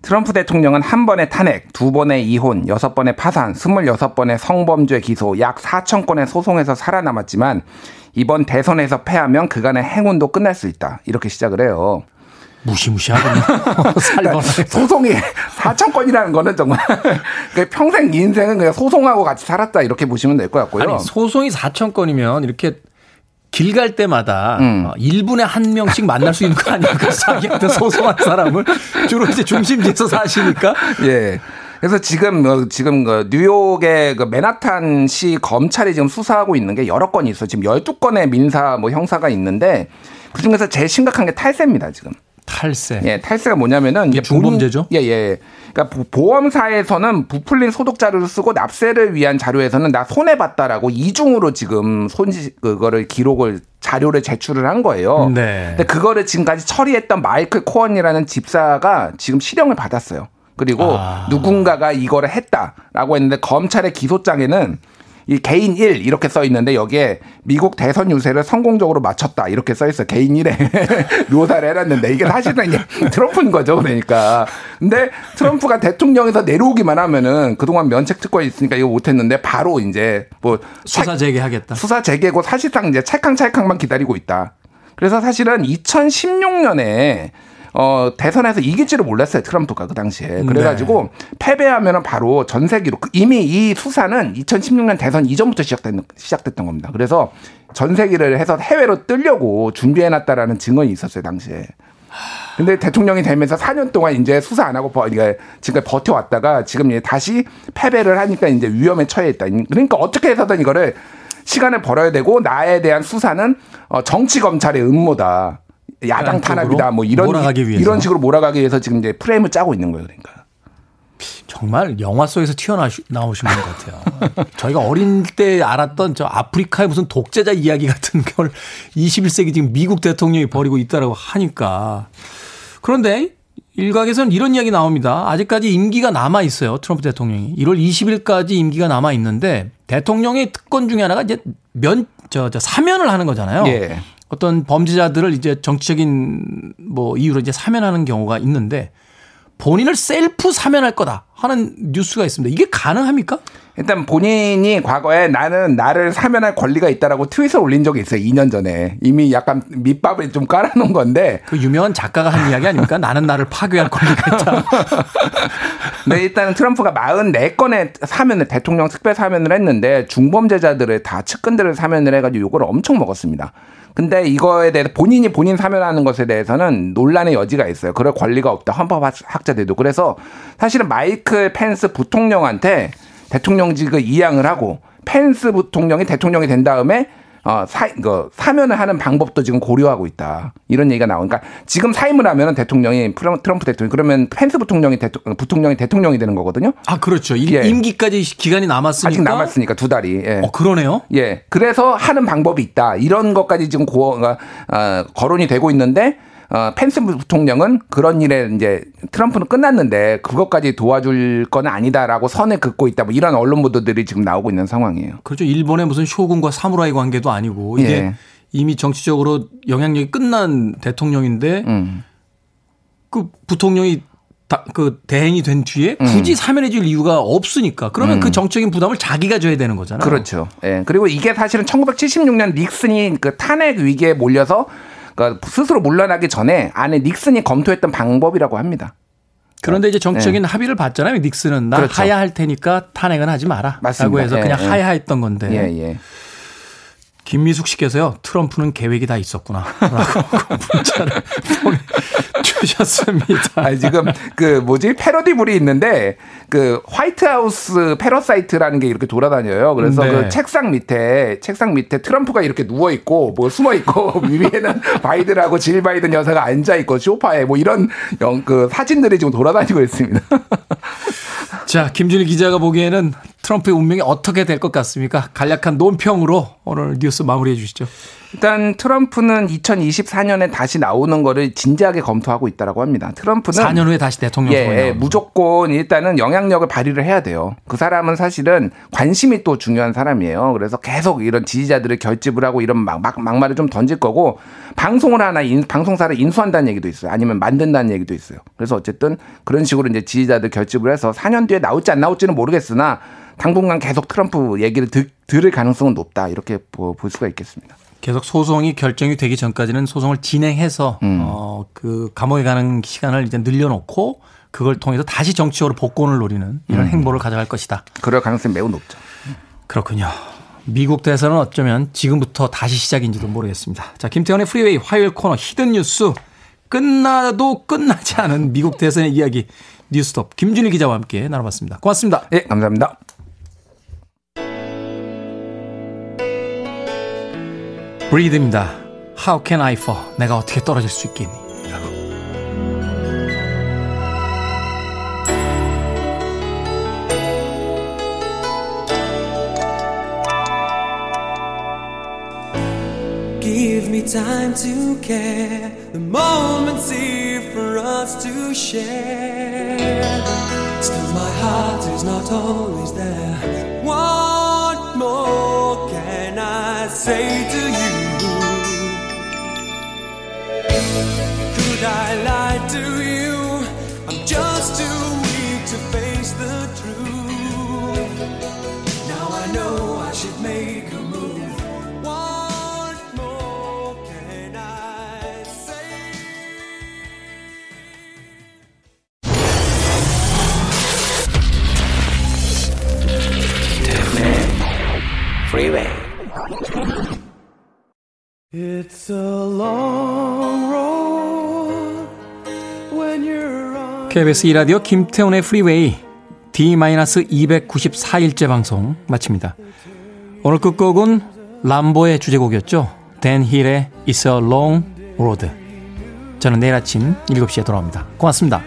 트럼프 대통령은 한 번의 탄핵, 두 번의 이혼, 여섯 번의 파산, 스물여섯 번의 성범죄 기소, 약 4천 건의 소송에서 살아남았지만 이번 대선에서 패하면 그간의 행운도 끝날 수 있다. 이렇게 시작을 해요. 무시무시하군요. 살벌하게. 소송이 4천 건이라는 거는 정말 [LAUGHS] 그러니까 평생 인생은 그냥 소송하고 같이 살았다 이렇게 보시면 될 것 같고요. 아니, 소송이 4천 건이면 이렇게 길갈 때마다 음. 어, 1분에 한 명씩 만날 수 있는 거 아닙니까? 자기한테 소송한 사람을 주로 이제 중심지에서 사시니까. 예. 그래서 지금 어, 지금 그 뉴욕의 그 맨하탄시 검찰이 지금 수사하고 있는 게 여러 건이 있어요. 지금 12건의 민사 뭐 형사가 있는데 그 중에서 제일 심각한 게 탈세입니다, 지금. 탈세. 예, 탈세가 뭐냐면은 중범죄죠? 예, 예. 그러니까 보- 보험사에서는 부풀린 소득 자료를 쓰고 납세를 위한 자료에서는 나 손해 봤다라고 이중으로 지금 손지 그거를 기록을 자료를 제출을 한 거예요. 네. 근데 그거를 지금까지 처리했던 마이클 코언이라는 집사가 지금 실형을 받았어요. 그리고 아. 누군가가 이거를 했다라고 했는데 검찰의 기소장에는 이 개인 1 이렇게 써 있는데 여기에 미국 대선 유세를 성공적으로 마쳤다 이렇게 써 있어요. 개인 1에 [LAUGHS] 묘사를 해놨는데 이게 사실은 이제 [LAUGHS] 트럼프인 거죠. 그러니까. 근데 트럼프가 대통령에서 내려오기만 하면은 그동안 면책 특권이 있으니까 이거 못했는데 바로 이제 뭐 수사 재개하겠다. 수사 재개고 사실상 이제 찰캉찰캉만 기다리고 있다. 그래서 사실은 2016년에 어, 대선에서 이길지를 몰랐어요. 트럼프가 그 당시에. 그래가지고 패배하면은 바로 전세기로 그 이미 이 수사는 2016년 대선 이전부터 시작된, 시작됐던 겁니다. 그래서 전세기를 해서 해외로 뜨려고 준비해놨다라는 증언이 있었어요. 당시에. 근데 대통령이 되면서 4년 동안 이제 수사 안 하고 버, 이게 지금 버텨왔다가 지금 이제 다시 패배를 하니까 이제 위험에 처해 있다. 그러니까 어떻게 해서든 이거를 시간을 벌어야 되고 나에 대한 수사는 어, 정치 검찰의 음모다. 야당 안쪽으로 탄압이다. 뭐 이런. 이런 식으로 몰아가기 위해서 지금 이제 프레임을 짜고 있는 거예요. 그러니까. 정말 영화 속에서 튀어나오신 것 같아요. [LAUGHS] 저희가 어린 때 알았던 저 아프리카의 무슨 독재자 이야기 같은 걸 [LAUGHS] 21세기 지금 미국 대통령이 벌이고 있다라고 하니까. 그런데 일각에서는 이런 이야기 나옵니다. 아직까지 임기가 남아 있어요. 트럼프 대통령이. 1월 20일까지 임기가 남아 있는데 대통령의 특권 중에 하나가 이제 면, 저, 저 사면을 하는 거잖아요. 어떤 범죄자들을 이제 정치적인 뭐 이유로 이제 사면하는 경우가 있는데 본인을 셀프 사면할 거다 하는 뉴스가 있습니다. 이게 가능합니까? 일단 본인이 과거에 나는 나를 사면할 권리가 있다라고 트윗을 올린 적이 있어요. 2년 전에. 이미 약간 밑밥을 좀 깔아놓은 건데. 그 유명한 작가가 한 이야기 아닙니까? [LAUGHS] 나는 나를 파괴할 권리가 있다. 네, 일단은 트럼프가 44건의 사면을, 대통령 특별 사면을 했는데 중범죄자들을 다 측근들을 사면을 해가지고 요거를 엄청 먹었습니다. 근데 이거에 대해서 본인이 본인 사면하는 것에 대해서는 논란의 여지가 있어요. 그럴 권리가 없다. 헌법학자들도. 그래서 사실은 마이클 펜스 부통령한테 대통령직을 이양을 하고 펜스 부통령이 대통령이 된 다음에 어, 사, 그, 사면을 하는 방법도 지금 고려하고 있다. 이런 얘기가 나오니까 지금 사임을 하면은 대통령이 트럼프 대통령 그러면 펜스 부통령이 대통령, 부통령이 대통령이 되는 거거든요. 아, 그렇죠. 임, 예. 임기까지 기간이 남았으니까. 아직 남았으니까 두 달이. 예. 어, 그러네요. 예. 그래서 하는 방법이 있다. 이런 것까지 지금 고, 어, 거론이 되고 있는데 어, 펜스 부통령은 그런 일에 이제 트럼프는 끝났는데 그것까지 도와줄 건 아니다라고 선을 긋고 있다. 뭐 이런 언론 보도들이 지금 나오고 있는 상황이에요. 그렇죠. 일본의 무슨 쇼군과 사무라이 관계도 아니고 이게 예. 이미 정치적으로 영향력이 끝난 대통령인데 음. 그 부통령이 다, 그 대행이 된 뒤에 굳이 음. 사면해 줄 이유가 없으니까 그러면 음. 그 정적인 부담을 자기가 져야 되는 거잖아요. 그렇죠. 예. 그리고 이게 사실은 1976년 닉슨이 그 탄핵 위기에 몰려서 그러니까 스스로 물러나기 전에 안에 닉슨이 검토했던 방법이라고 합니다. 그런데 이제 정적인 예. 합의를 봤잖아요. 닉슨은 나 그렇죠. 하야할 테니까 탄핵은 하지 마라. 맞습니다. 라고 해서 예, 그냥 예. 하야했던 건데. 예, 예. 김미숙 씨께서요. 트럼프는 계획이 다 있었구나. 라고 [LAUGHS] 문자를 보내주셨습니다. 아, 지금 그 뭐지 패러디물이 있는데 그 White House Parasite라는 게 이렇게 돌아다녀요. 그래서 네. 그 책상 밑에 책상 밑에 트럼프가 이렇게 누워 있고 뭐 숨어 있고 [LAUGHS] 위에는 바이든하고 질 바이든 여사가 앉아 있고 소파에 뭐 이런 영, 그 사진들이 지금 돌아다니고 있습니다. 자, 김준일 기자가 보기에는 트럼프의 운명이 어떻게 될 것 같습니까? 간략한 논평으로 오늘 뉴스 마무리해 주시죠. 일단 트럼프는 2024년에 다시 나오는 거를 진지하게 검토하고 있다라고 합니다. 트럼프는 4년 후에 다시 대통령 예, 예, 무조건 일단은 영향력을 발휘를 해야 돼요. 그 사람은 사실은 관심이 또 중요한 사람이에요. 그래서 계속 이런 지지자들을 결집을 하고 이런 막, 막, 막말을 좀 던질 거고 방송을 하나 인, 방송사를 인수한다는 얘기도 있어요. 아니면 만든다는 얘기도 있어요. 그래서 어쨌든 그런 식으로 이제 지지자들 결집을 해서 4년 뒤에 나올지 안 나올지는 모르겠으나 당분간 계속 트럼프 얘기를 들, 들을 가능성은 높다. 이렇게 보- 볼 수가 있겠습니다. 계속 소송이 결정이 되기 전까지는 소송을 진행해서 음. 어, 그 감옥에 가는 시간을 이제 늘려놓고 그걸 통해서 다시 정치적으로 복권을 노리는 이런 음. 행보를 가져갈 것이다. 그럴 가능성이 매우 높죠. 그렇군요. 미국 대선은 어쩌면 지금부터 다시 시작인지도 모르겠습니다. 자, 김태현의 프리웨이 화요일 코너 히든 뉴스 끝나도 끝나지 않은 미국 대선의 이야기 뉴스톱 김준일 기자와 함께 나눠봤습니다. 고맙습니다. 예, 감사합니다. 브리드입니다. How can I fall? 내가 어떻게 떨어질 수 있겠니? Give me time to care. The moment's here for us to share. Still, my heart is not always there. What more can I say to you? I lie to you? I'm just too weak to face the truth. Now I know I should make a move. What more can I say? Freeway. It's a long KBS 2라디오 김태훈의 프리웨이 D-294일째 방송 마칩니다. 오늘 끝곡은 람보의 주제곡이었죠. 댄 힐의 It's a Long Road. 저는 내일 아침 7시에 돌아옵니다. 고맙습니다.